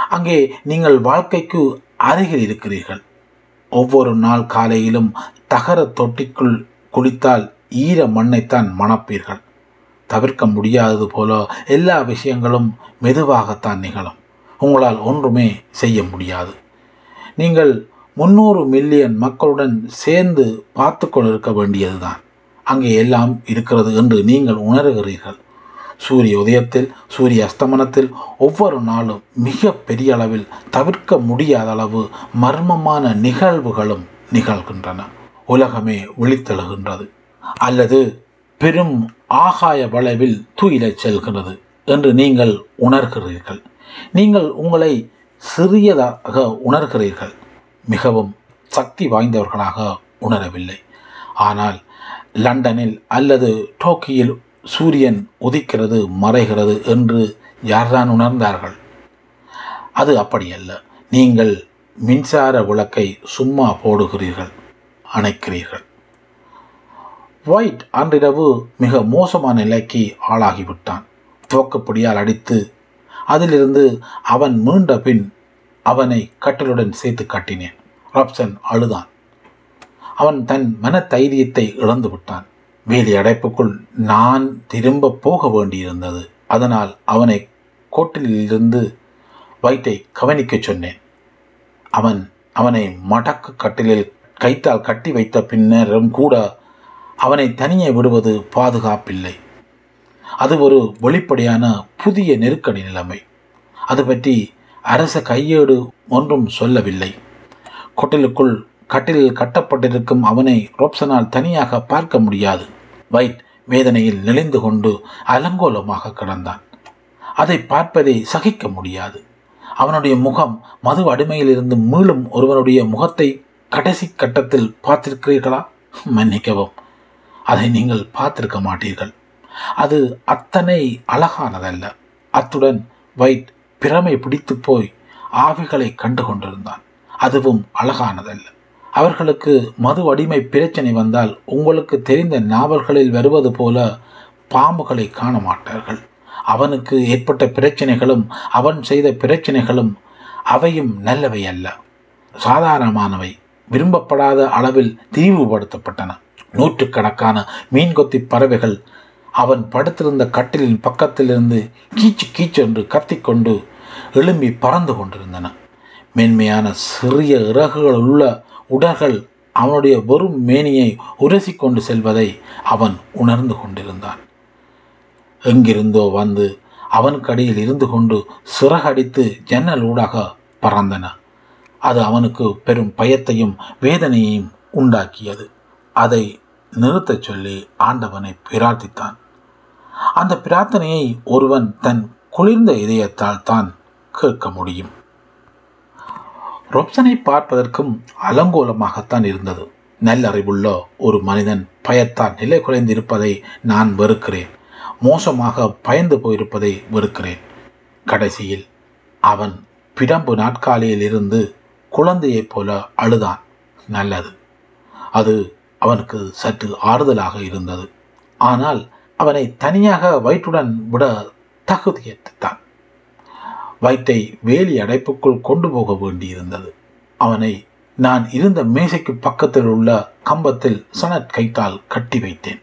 A: அங்கே நீங்கள் வாழ்க்கைக்கு அருகில் இருக்கிறீர்கள். ஒவ்வொரு நாள் காலையிலும் தகர தொட்டிக்குள் குளித்தால் ஈர மண்ணைத்தான் மணப்பீர்கள். தவிர்க்க முடியாதது போல எல்லா விஷயங்களும் மெதுவாகத்தான் நிகழும். உங்களால் ஒன்றுமே செய்ய முடியாது. நீங்கள் முன்னூறு மில்லியன் மக்களுடன் சேர்ந்து பார்த்து கொண்டிருக்க வேண்டியதுதான். அங்கே எல்லாம் இருக்கிறது என்று நீங்கள் உணர்கிறீர்கள். சூரிய உதயத்தில் சூரிய அஸ்தமனத்தில் ஒவ்வொரு நாளும் மிக பெரிய அளவில் தவிர்க்க முடியாத அளவு மர்மமான நிகழ்வுகளும் நிகழ்கின்றன. உலகமே விழித்தெழுகின்றது. அல்லது பெரும் ஆகாய வளைவில் துயிலச் செல்கிறது என்று நீங்கள் உணர்கிறீர்கள். நீங்கள் உங்களை சிறியதாக உணர்கிறீர்கள். மிகவும் சக்தி வாய்ந்தவர்களாக உணரவில்லை. ஆனால் லண்டனில் அல்லது டோக்கியில் சூரியன் உதிக்கிறது மறைகிறது என்று யார்தான் உணர்ந்தார்கள்? அது அப்படியல்ல. நீங்கள் மின்சார விளக்கை சும்மா போடுகிறீர்கள் அணைக்கிறீர்கள். ஒயிட் அன்றிரவு மிக மோசமான நிலைக்கு ஆளாகிவிட்டான். துவக்கப்படியால் அடித்து அதிலிருந்து அவன் மீண்ட பின் அவனை கட்டலுடன் சேர்த்து காட்டினேன். ராப்சன் அழுதான். அவன் தன் மன தைரியத்தை இழந்து விட்டான். வேலி அடைப்புக்குள் நான் திரும்ப போக வேண்டியிருந்தது. அதனால் அவனை கோட்டிலிருந்து வயிற்றை கவனிக்கச் சொன்னேன். அவன் அவனை மடக்கு கட்டிலில் கைத்தால் கட்டி வைத்த பின்னரும் கூட அவனை தனியே விடுவது பாதுகாப்பில்லை. அது ஒரு வெளிப்படையான புதிய நெருக்கடி நிலைமை. அது பற்றி அரச கையேடு ஒன்றும் சொல்லவில்லை. கொட்டிலுக்குள் கட்டிலில் கட்டப்பட்டிருக்கும் அவனை ரோப்சனால் தனியாக பார்க்க முடியாது. வைட் வேதனையில் நெளிந்து கொண்டு அலங்கோலமாக கிடந்தான். அதை பார்ப்பதை சகிக்க முடியாது. அவனுடைய முகம் மது அடிமையிலிருந்து மீளும் ஒருவனுடைய முகத்தை கடைசி கட்டத்தில் பார்த்திருக்கிறீர்களா? மன்னிக்கவும் அதை நீங்கள் பார்த்திருக்க மாட்டீர்கள். அது அத்தனை அழகானதல்ல. அத்துடன் வைட் பிரமை பிடித்து போய் ஆவிகளை கண்டு கொண்டிருந்தான் அதுவும் அழகானதல்ல. அவர்களுக்கு மது அடிமை பிரச்சனை வந்தால் உங்களுக்கு தெரிந்த நாவல்களில் வருவது போல பாம்புகளை காண மாட்டார்கள். அவனுக்கு ஏற்பட்ட பிரச்சனைகளும் அவன் செய்த பிரச்சனைகளும் அவையும் நல்லவை அல்ல. சாதாரணமானவை விரும்பப்படாத அளவில் தீவுபடுத்தப்பட்டன நூற்றுக்கணக்கான மீன்கொத்தி பறவைகள் அவன் படுத்திருந்த கட்டிலின் பக்கத்திலிருந்து கீச்சு கீச்சென்று கத்திக்கொண்டு எழும்பி பறந்து கொண்டிருந்தன. மென்மையான சிறிய இறகுகள் உள்ள உடல்கள் அவனுடைய வெறும் மேனியை உரசி கொண்டு செல்வதை அவன் உணர்ந்து கொண்டிருந்தான். எங்கிருந்தோ வந்து அவன் கடியில் இருந்து கொண்டு சிறகடித்து ஜன்னல் ஊடாக பறந்தன. அது அவனுக்கு பெரும் பயத்தையும் வேதனையையும் உண்டாக்கியது. அதை நிறுத்தச் சொல்லி ஆண்டவனை பிரார்த்தித்தான். அந்த பிரார்த்தனையை ஒருவன் தன் குளிர்ந்த இதயத்தால் தான் கேட்க முடியும். ரொப்சனை பார்ப்பதற்கும் அலங்கோலமாகத்தான் இருந்தது. நல்லறிவுள்ள ஒரு மனிதன் பயத்தால் நிலை குறைந்திருப்பதை நான் வெறுக்கிறேன். மோசமாக பயந்து போயிருப்பதை வெறுக்கிறேன். கடைசியில் அவன் பிடம்பு நாட்காலியில் இருந்து குழந்தையைப் போல அழுதான். நல்லது. அது அவனுக்கு சற்று ஆறுதலாக இருந்தது. ஆனால் அவனை தனியாக வயிற்றுடன் விட தகுதியற்றுத்தான் வயிற்றை வேலி அடைப்புக்குள் கொண்டு போக வேண்டியிருந்தது. அவனை நான் இருந்த மேசைக்கு பக்கத்தில் உள்ள கம்பத்தில் சனட் கைத்தால் கட்டி வைத்தேன்.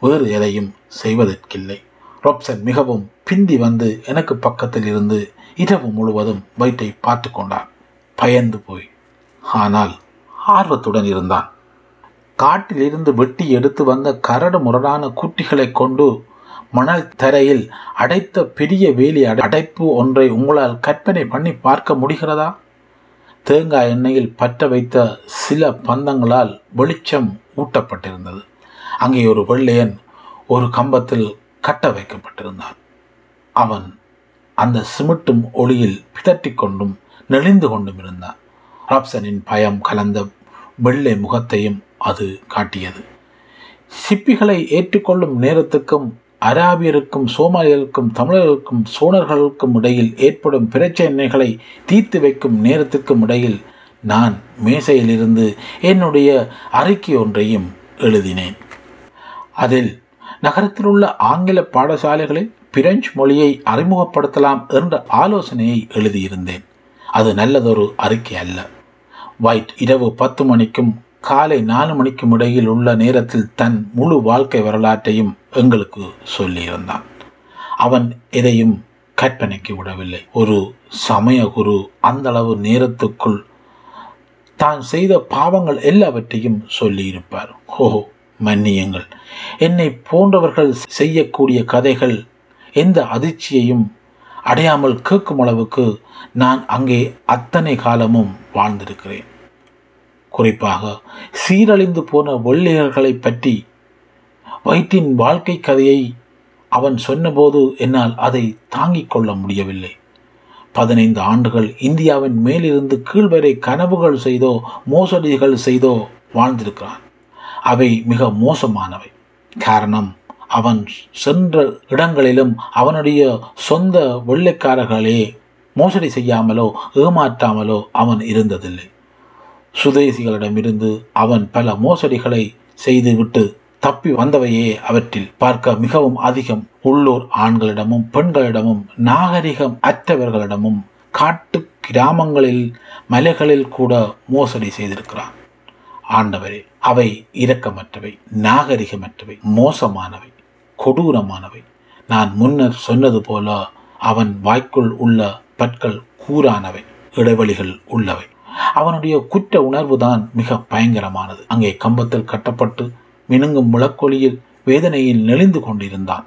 A: வேறு எதையும் செய்வதற்கில்லை. ரொப்சன் மிகவும் பிந்தி வந்து எனக்கு பக்கத்தில் இருந்து இரவு முழுவதும் வயிற்றை பார்த்து கொண்டான். பயந்து போய். ஆனால் ஆர்வத்துடன் இருந்தான். காட்டிலிருந்து வெட்டி எடுத்து வந்த கரடு முரடான குட்டிகளை கொண்டு மணல் தரையில் அடைத்த பெரிய வேலி அடைப்பு ஒன்றை உங்களால் கற்பனை பண்ணி பார்க்க முடிகிறதா? தேங்காய் எண்ணெயில் பற்ற வைத்த சில பந்தங்களால் வெளிச்சம் ஊட்டப்பட்டிருந்தது. அங்கே ஒரு வெள்ளையன் ஒரு கம்பத்தில் கட்ட வைக்கப்பட்டிருந்தான். அவன் அந்த சிமிட்டும் ஒளியில் பிதற்றிக் கொண்டும் நெளிந்து கொண்டும் இருந்தான். ராப்சனின் பயம் கலந்த வெள்ளை முகத்தையும் அது காட்டியது. சிப்பிகளை ஏற்றுக்கொள்ளும் நேரத்துக்கும் அராபியருக்கும் சோமாலியருக்கும் தமிழர்களுக்கும் சோழர்களுக்கும் இடையில் ஏற்படும் பிரச்சனைகளை தீர்த்து வைக்கும் நேரத்துக்கும் இடையில் நான் மேசையிலிருந்து என்னுடைய அறிக்கை ஒன்றையும் எழுதினேன். அதில் நகரத்தில் உள்ள ஆங்கில பாடசாலைகளில் பிரெஞ்சு மொழியை அறிமுகப்படுத்தலாம் என்ற ஆலோசனையை எழுதியிருந்தேன். அது நல்லதொரு அறிக்கை அல்ல. வைட் இரவு பத்து மணிக்கும் காலை நாலு மணிக்கும் இடையில் உள்ள நேரத்தில் தன் முழு வாழ்க்கை வரலாற்றையும் எங்களுக்கு சொல்லியிருந்தான் அவன் எதையும் கற்பனைக்கு விடவில்லை. ஒரு சமய குரு அந்தளவு நேரத்துக்குள் தான் செய்த பாவங்கள் எல்லாவற்றையும் சொல்லியிருப்பார். ஓ மன்னியுங்கள். என்னை போன்றவர்கள் செய்யக்கூடிய கதைகள் எந்த அதிர்ச்சியையும் அடையாமல் கேட்கும் அளவுக்கு நான் அங்கே அத்தனை காலமும் வாழ்ந்திருக்கிறேன். குறிப்பாக சீரழிந்து போன வெள்ளையர்களை பற்றி வயிற்றின் வாழ்க்கை கதையை அவன் சொன்னபோது என்னால் அதை தாங்கிக் கொள்ள முடியவில்லை. பதினைந்து ஆண்டுகள் இந்தியாவின் மேலிருந்து கீழ்வரை கனவுகள் செய்தோ மோசடிகள் செய்தோ வாழ்ந்திருக்கிறான். அவை மிக மோசமானவை. காரணம் அவன் சென்ற இடங்களிலும் அவனுடைய சொந்த வெள்ளைக்காரர்களே மோசடி செய்யாமலோ ஏமாற்றாமலோ அவன் இருந்ததில்லை. சுதேசிகளிடமிருந்து அவன் பல மோசடிகளை செய்துவிட்டு தப்பி வந்தவையே அவற்றில் பார்க்க மிகவும் அதிகம் உள்ளூர் ஆண்களிடமும் பெண்களிடமும் நாகரிகம் அற்றவர்களிடமும் காட்டு கிராமங்களில் மலைகளில் கூட மோசடி செய்திருக்கிறான். ஆண்டவரே அவை இரக்கமற்றவை நாகரிகமற்றவை மோசமானவை கொடூரமானவை. நான் முன்னர் சொன்னது போல அவன் வாய்க்குள் உள்ள பற்கள் கூரானவை இடைவெளிகள் உள்ளவை. அவனுடைய குற்ற உணர்வுதான் மிக பயங்கரமானது. அங்கே கம்பத்தில் கட்டப்பட்டு மினுங்கும் முழக்கொலியில் வேதனையில் நெளிந்து கொண்டிருந்தான்.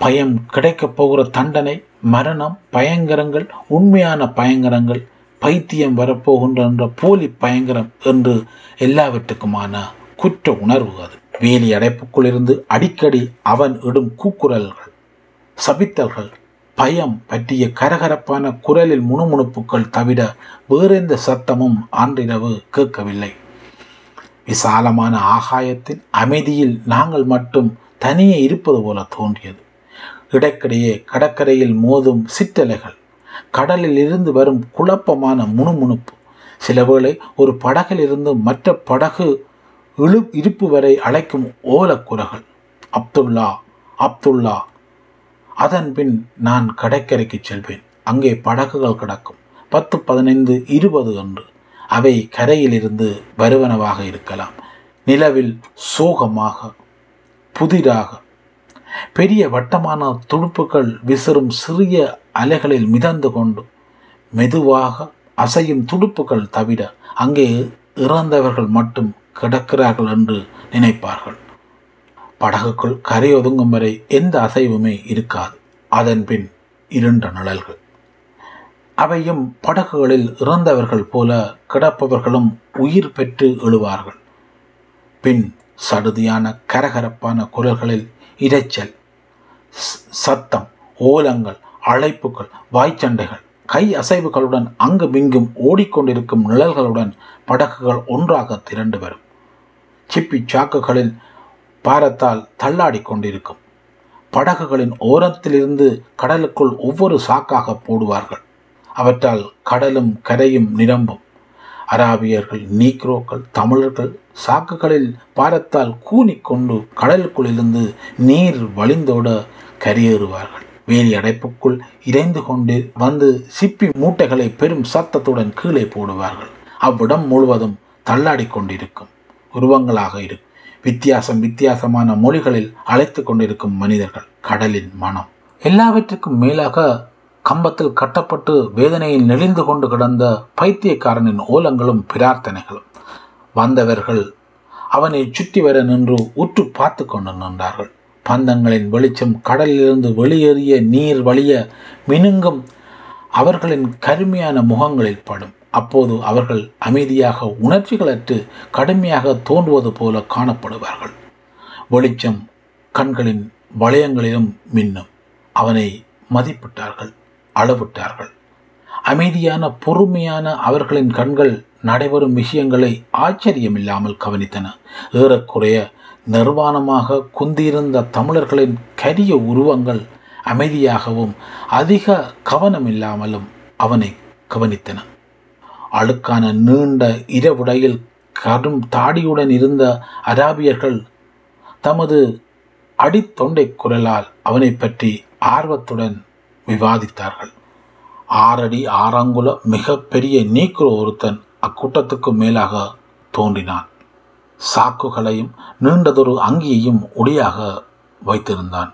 A: பயம் கிடைக்கப் போகிற தண்டனை மரணம் பயங்கரங்கள் உண்மையான பயங்கரங்கள் பைத்தியம் வரப்போகின்ற போலி பயங்கரம் என்று எல்லாவற்றுக்குமான குற்ற உணர்வு அது. வேலி அடைப்புக்குள்ளிருந்து அடிக்கடி அவன் இடும் கூக்குரல்கள் சபித்தல்கள் பயம் பற்றிய கரகரப்பான குரலில் முணுமுணுப்புகள் தவிர வேறெந்த சத்தமும் அன்றிரவு கேட்கவில்லை. விசாலமான ஆகாயத்தின் அமைதியில் நாங்கள் மட்டும் தனியே இருப்பது போல தோன்றியது. இடைக்கிடையே கடற்கரையில் மோதும் சிற்றலைகள் கடலில் இருந்து வரும் குழப்பமான முணுமுணுப்பு சிலவேளை ஒரு படகில் இருந்து மற்ற படகு இழு இருப்பு வரை அழைக்கும் ஓலக்குரகள் அப்துல்லா அப்துல்லா. அதன் பின் நான் கடற்கரைக்கு செல்வேன். அங்கே படகுகள் கிடக்கும். பத்து பதினைந்து இருபது அன்று அவை கரையிலிருந்து வருவனவாக இருக்கலாம். நிலவில் சோகமாக புதிராக. பெரிய வட்டமான துடுப்புகள் விசிறும் சிறிய அலைகளில் மிதந்து கொண்டு மெதுவாக அசையும் துடுப்புகள் தவிர அங்கே இறந்தவர்கள் மட்டும் கிடக்கிறார்கள் என்று நினைப்பார்கள். படகுக்குள் கரை ஒதுங்கும் வரை எந்த அசைவுமே இருக்காது. அதன் பின் இருண்ட நிழல்கள். அவையும் படகுகளில் இறந்தவர்கள் போல கிடப்பவர்களும் உயிர் பெற்று எழுவார்கள். பின் சடுதியான கரகரப்பான குரல்களில் இரைச்சல் சத்தம் ஓலங்கள் அழைப்புகள் வாய்ச்சண்டைகள் கை அசைவுகளுடன் அங்குமிங்கும் ஓடிக்கொண்டிருக்கும் நிழல்களுடன் படகுகள் ஒன்றாக திரண்டு வரும். சிப்பி சாக்குகளில் பாரத்தால் தள்ளாடி கொண்டிருக்கும். படகுகளின் ஓரத்திலிருந்து கடலுக்குள் ஒவ்வொரு சாக்காக போடுவார்கள். அவற்றால் கடலும் கரையும் நிரம்பும். அராபியர்கள் நீக்ரோக்கள் தமிழர்கள் சாக்குகளில் பாரத்தால் கூனிக்கொண்டு கடலுக்குள்ளிருந்து நீர் வழிந்தோட கரையேறுவார்கள். வேலி அடைப்புக்குள் இறைந்து கொண்டு வந்து சிப்பி மூட்டைகளை பெரும் சத்தத்துடன் கீழே போடுவார்கள். அவ்விடம் முழுவதும் தள்ளாடி கொண்டிருக்கும். உருவங்களாக இருக்கும் வித்தியாசம் வித்தியாசமான மொழிகளில் அழைத்து கொண்டிருக்கும் மனிதர்கள் கடலின் மனம். எல்லாவற்றுக்கும் மேலாக கம்பத்தில் கட்டப்பட்டு வேதனையில் நெளிந்து கொண்டு கிடந்த பைத்தியக்காரனின் ஓலங்களும் பிரார்த்தனைகளும். வந்தவர்கள் அவனை சுற்றி வர நின்று உற்று பார்த்து கொண்டு நின்றார்கள். பந்தங்களின் வெளிச்சம் கடலிலிருந்து வெளியேறிய நீர் வழிய மினுங்கும் அவர்களின் கருமையான முகங்களில் படும். அப்போது அவர்கள் அமைதியாக உணர்ச்சிகளற்று கடுமையாக தோன்றுவது போல காணப்படுவார்கள். வெளிச்சம் கண்களின் வளையங்களிலும் மின்னும். அவனை மதிப்பிட்டார்கள். அளவிட்டார்கள். அமைதியான பொறுமையான அவர்களின் கண்கள் நடைபெறும் விஷயங்களை ஆச்சரியமில்லாமல் கவனித்தன. ஏறக்குறைய நிர்வாணமாக குந்தியிருந்த தமிழர்களின் கரிய உருவங்கள் அமைதியாகவும் அதிக கவனமில்லாமலும் அவனை கவனித்தன. அழுக்கான நீண்ட இரவுடையில் கடும் தாடியுடன் இருந்த அராபியர்கள் தமது அடித்தொண்டை குரலால் அவனை பற்றி ஆர்வத்துடன் விவாதித்தார்கள். ஆறடி ஆறாங்குல மிகப்பெரிய நீக்ரோ ஒருத்தன் அக்கூட்டத்துக்கு மேலாக தோன்றினான். சாக்குகளையும் நீண்டதொரு அங்கியையும் உடையாக வைத்திருந்தான்.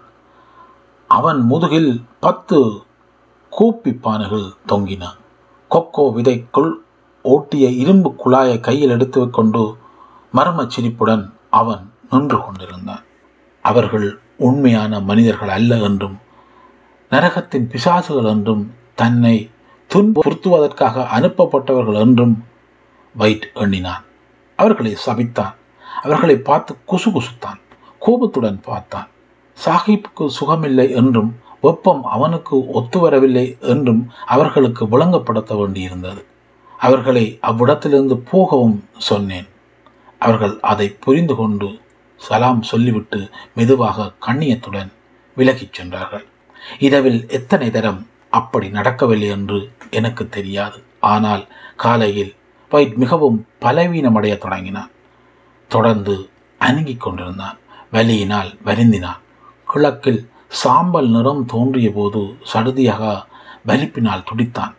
A: அவன் முதுகில் பத்து கூப்பி பானைகள் தொங்கின. கொக்கோ விதைக்குள் ஓட்டிய இரும்பு குழாயை கையில் எடுத்து கொண்டு மர்மச் சிரிப்புடன் அவன் நின்று கொண்டிருந்தான். அவர்கள் உண்மையான மனிதர்கள் அல்ல என்றும் நரகத்தின் பிசாசுகள் என்றும் தன்னை துன்புறுத்துவதற்காக அனுப்பப்பட்டவர்கள் என்றும் வைட் எண்ணினான். அவர்களை சபித்தான். அவர்களை பார்த்து குசுகுசுத்தான். கோபத்துடன் பார்த்தான். சாஹிப்புக்கு சுகமில்லை என்றும் வெப்பம் அவனுக்கு ஒத்து வரவில்லை என்றும் அவர்களுக்கு விளங்கப்படுத்த வேண்டியிருந்தது. அவர்களை அவ்விடத்திலிருந்து போகவும் சொன்னேன். அவர்கள் அதை புரிந்து கொண்டு சலாம் சொல்லிவிட்டு மெதுவாக கண்ணியத்துடன் விலகிச் சென்றார்கள். இரவில் எத்தனை தரம் அப்படி நடக்கவில்லை என்று எனக்கு தெரியாது. ஆனால் காலையில் வைட் மிகவும் பலவீனமடைய தொடங்கினான். தொடர்ந்து அணுகிக் கொண்டிருந்தான். வலியினால் வருந்தினான். கிழக்கில் சாம்பல் நிறம் தோன்றிய போது சடுதியாக வலிப்பினால் துடித்தான்.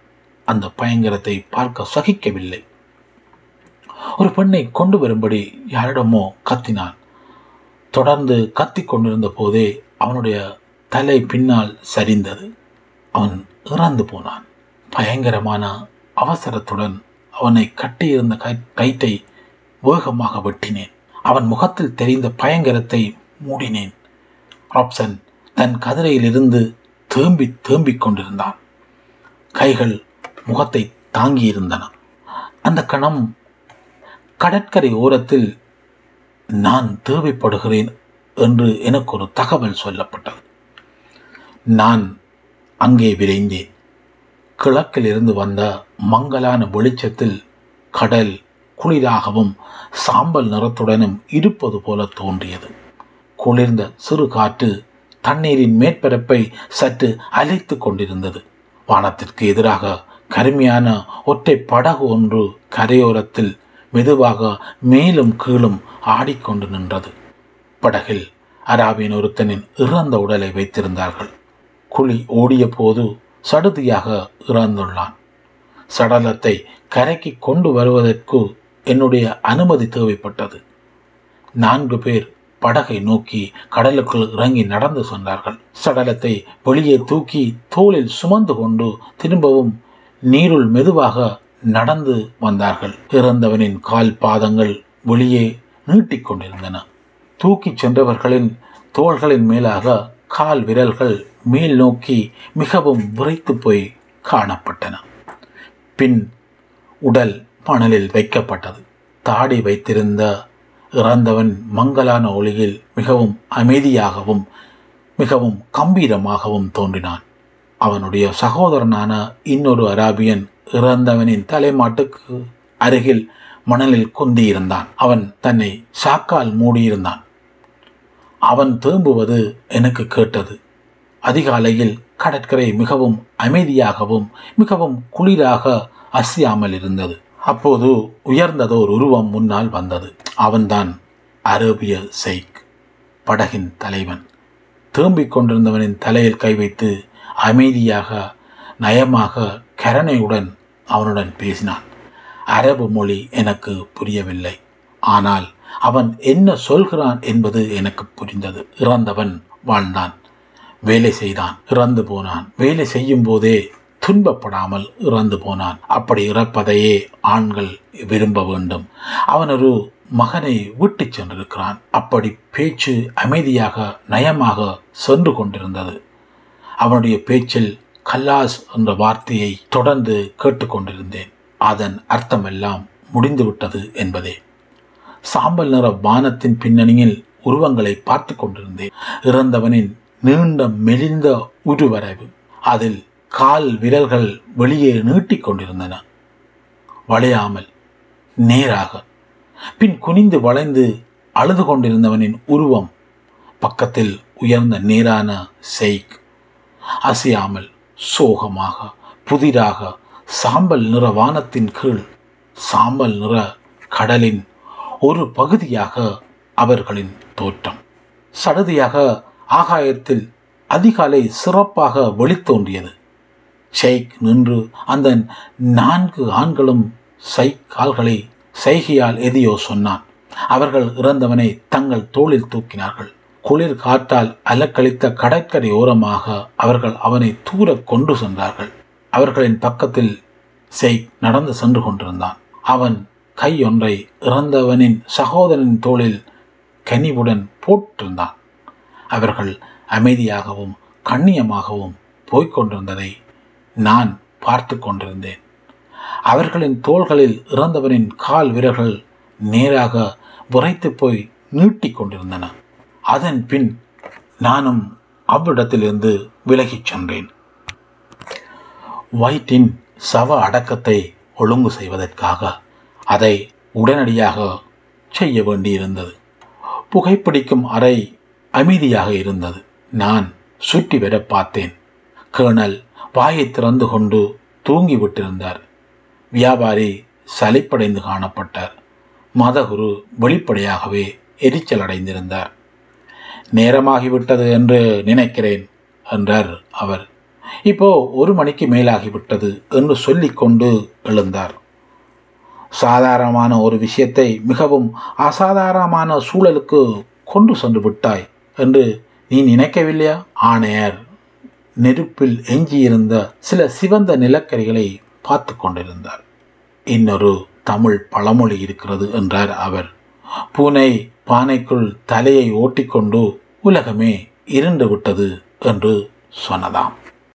A: அந்த பயங்கரத்தை பார்க்க சகிக்கவில்லை. ஒரு பெண்ணை கொண்டு வரும்படி யாரிடமோ கத்தினான். தொடர்ந்து கத்திக் கொண்டிருந்த போதே அவனுடைய தலை பின்னால் சரிந்தது. அவன் இறந்து போனான். பயங்கரமான அவசரத்துடன் அவனை கட்டியிருந்த கை கயிற்றை வேகமாக வெட்டினேன். அவன் முகத்தில் தெரிந்த பயங்கரத்தை மூடினேன். ராப்சன் தன் கதிரையிலிருந்து தேம்பி தேம்பிக் கொண்டிருந்தான். கைகள் முகத்தை தாங்கியிருந்தன. அந்த கணம் கடற்கரை ஓரத்தில் நான் தேவைப்படுகிறேன் என்று எனக்கு ஒரு தகவல் சொல்லப்பட்டது. நான் அங்கே விரைந்தேன். கிழக்கில் இருந்து வந்த மங்கலான வெளிச்சத்தில் கடல் குளிராகவும் சாம்பல் நிறத்துடனும் இருப்பது போல தோன்றியது. குளிர்ந்த சிறு காற்று தண்ணீரின் மேற்பரப்பை சற்று அலைத்து கொண்டிருந்தது. வானத்திற்கு எதிராக கருமையான ஒற்றை படகு ஒன்று கரையோரத்தில் மெதுவாக மேலும் கீழும் ஆடிக்கொண்டு நின்றது. படகில் அராபியன் ஒருத்தனின் இறந்த உடலை வைத்திருந்தார்கள். குழி ஓடிய போது சடுதியாக இறந்துள்ளான். சடலத்தை கரைக்கு கொண்டு வருவதற்கு என்னுடைய அனுமதி தேவைப்பட்டது. நான்கு பேர் படகை நோக்கி கடலுக்குள் இறங்கி நடந்து சென்றார்கள். சடலத்தை வெளியே தூக்கி தோளில் சுமந்து கொண்டு திரும்பவும் நீருள் மெதுவாக நடந்து வந்தார்கள். இறந்தவனின் கால் பாதங்கள் வெளியே நீட்டிக்கொண்டிருந்தன. தூக்கிச் சென்றவர்களின் தோள்களின் மேலாக கால் விரல்கள் மேல் நோக்கி மிகவும் விரைத்து போய் காணப்பட்டன. பின் உடல் மணலில் வைக்கப்பட்டது. தாடி வைத்திருந்த இறந்தவன் மங்கலான ஒளியில் மிகவும் அமைதியாகவும் மிகவும் கம்பீரமாகவும் தோன்றினான். அவனுடைய சகோதரனான இன்னொரு அராபியன் இறந்தவனின் தலைமாட்டுக்கு அருகில் மணலில் குந்தியிருந்தான். அவன் தன்னை சாக்கால் மூடியிருந்தான். அவன் திரும்புவது எனக்கு கேட்டது. அதிகாலையில் கடற்கரை மிகவும் அமைதியாகவும் மிகவும் குளிராக அசையாமல் இருந்தது. அப்போது உயர்ந்ததோர் உருவம் முன்னால் வந்தது. அவன்தான் அரேபிய சைக் படகின் தலைவன். திரும்பிக் கொண்டிருந்தவனின் தலையில் கை வைத்து அமைதியாக நயமாக கரணையுடன் அவனுடன் பேசினான். அரபு மொழி எனக்கு புரியவில்லை. ஆனால் அவன் என்ன சொல்கிறான் என்பது எனக்கு புரிந்தது. இறந்தவன் வாழ்ந்தான். வேலை செய்தான் இறந்து போனான். வேலை செய்யும் போதே துன்பப்படாமல் இறந்து போனான். அப்படி இறப்பதையே ஆண்கள் விரும்ப வேண்டும். அவன் ஒரு மகனை விட்டுச் சென்றிருக்கிறான். அப்படி பேச்சு அமைதியாக நயமாக சென்று கொண்டிருந்தது. அவனுடைய பேச்சில் கல்லாஸ் என்ற வார்த்தையை தொடர்ந்து கேட்டுக்கொண்டிருந்தேன் அதன் அர்த்தமெல்லாம் முடிந்துவிட்டது என்பதே. சாம்பல் நிற வானத்தின் பின்னணியில் உருவங்களை பார்த்து கொண்டிருந்தேன். இறந்தவனின் நீண்ட மெலிந்த உருவரைவு. அதில் கால் விரல்கள் வெளியே நீட்டிக் கொண்டிருந்தன. வளையாமல் நேராக. பின் குனிந்து வளைந்து அழுது கொண்டிருந்தவனின் உருவம் பக்கத்தில் உயர்ந்த நேரான செய்க் அசையாமல் சோகமாக புதிராக சாம்பல் நிற வானத்தின் கீழ் சாம்பல் நிற கடலின் ஒரு பகுதியாக அவர்களின் தோற்றம். சடுதியாக ஆகாயத்தில் அதிகாலை சிறப்பாக வெளித்தோன்றியது ஷெய்க் நின்று அந்த நான்கு ஆண்களும் சை கால்களை சைகையால் எதையோ சொன்னான். அவர்கள் இறந்தவனை தங்கள் தோளில் தூக்கினார்கள். குளிர் காற்றால் அலக்களித்த கடற்கரை ஓரமாக அவர்கள் அவனை தூர கொண்டு சென்றார்கள். அவர்களின் பக்கத்தில் செய் நடந்து சென்று கொண்டிருந்தான். அவன் கையொன்றை இறந்தவனின் சகோதரனின் தோளில் கனிவுடன் போட்டிருந்தான். அவர்கள் அமைதியாகவும் கண்ணியமாகவும் போய்கொண்டிருந்ததை நான் பார்த்து கொண்டிருந்தேன். அவர்களின் தோள்களில் இறந்தவரின் கால் விரல்கள் நேராக விரைத்து போய் நீட்டிக் கொண்டிருந்தன. அதன் பின் நானும் அவ்விடத்திலிருந்து விலகிச் சென்றேன். வயிற்றின் சவ அடக்கத்தை ஒழுங்கு செய்வதற்காக அதை உடனடியாக செய்ய வேண்டியிருந்தது. புகைப்பிடிக்கும் அறை அமைதியாக இருந்தது. நான் சுற்றி வர பார்த்தேன். கேர்னல் வாயை திறந்து கொண்டு தூங்கி விட்டிருந்தார். வியாபாரி சலிப்படைந்து காணப்பட்டார். மதகுரு வெளிப்படையாகவே எரிச்சல் அடைந்திருந்தார். நேரமாகிவிட்டது என்று நினைக்கிறேன் என்றார் அவர். இப்போ ஒரு மணிக்கு மேலாகிவிட்டது என்று சொல்லிக்கொண்டு எழுந்தார். சாதாரணமான ஒரு விஷயத்தை மிகவும் அசாதாரணமான சூழலுக்கு கொண்டு சென்று விட்டாய். என்று நீ நினைக்கவில்லையா? ஆணையர். நெருப்பில் எஞ்சியிருந்த சில சிவந்த நிலக்கரிகளை பார்த்து கொண்டிருந்தார். இன்னொரு தமிழ் பழமொழி இருக்கிறது என்றார் அவர். பூனை பானைக்குள் தலையை ஓட்டிக்கொண்டு உலகமே இருண்டு விட்டது என்று சொன்னதாம்.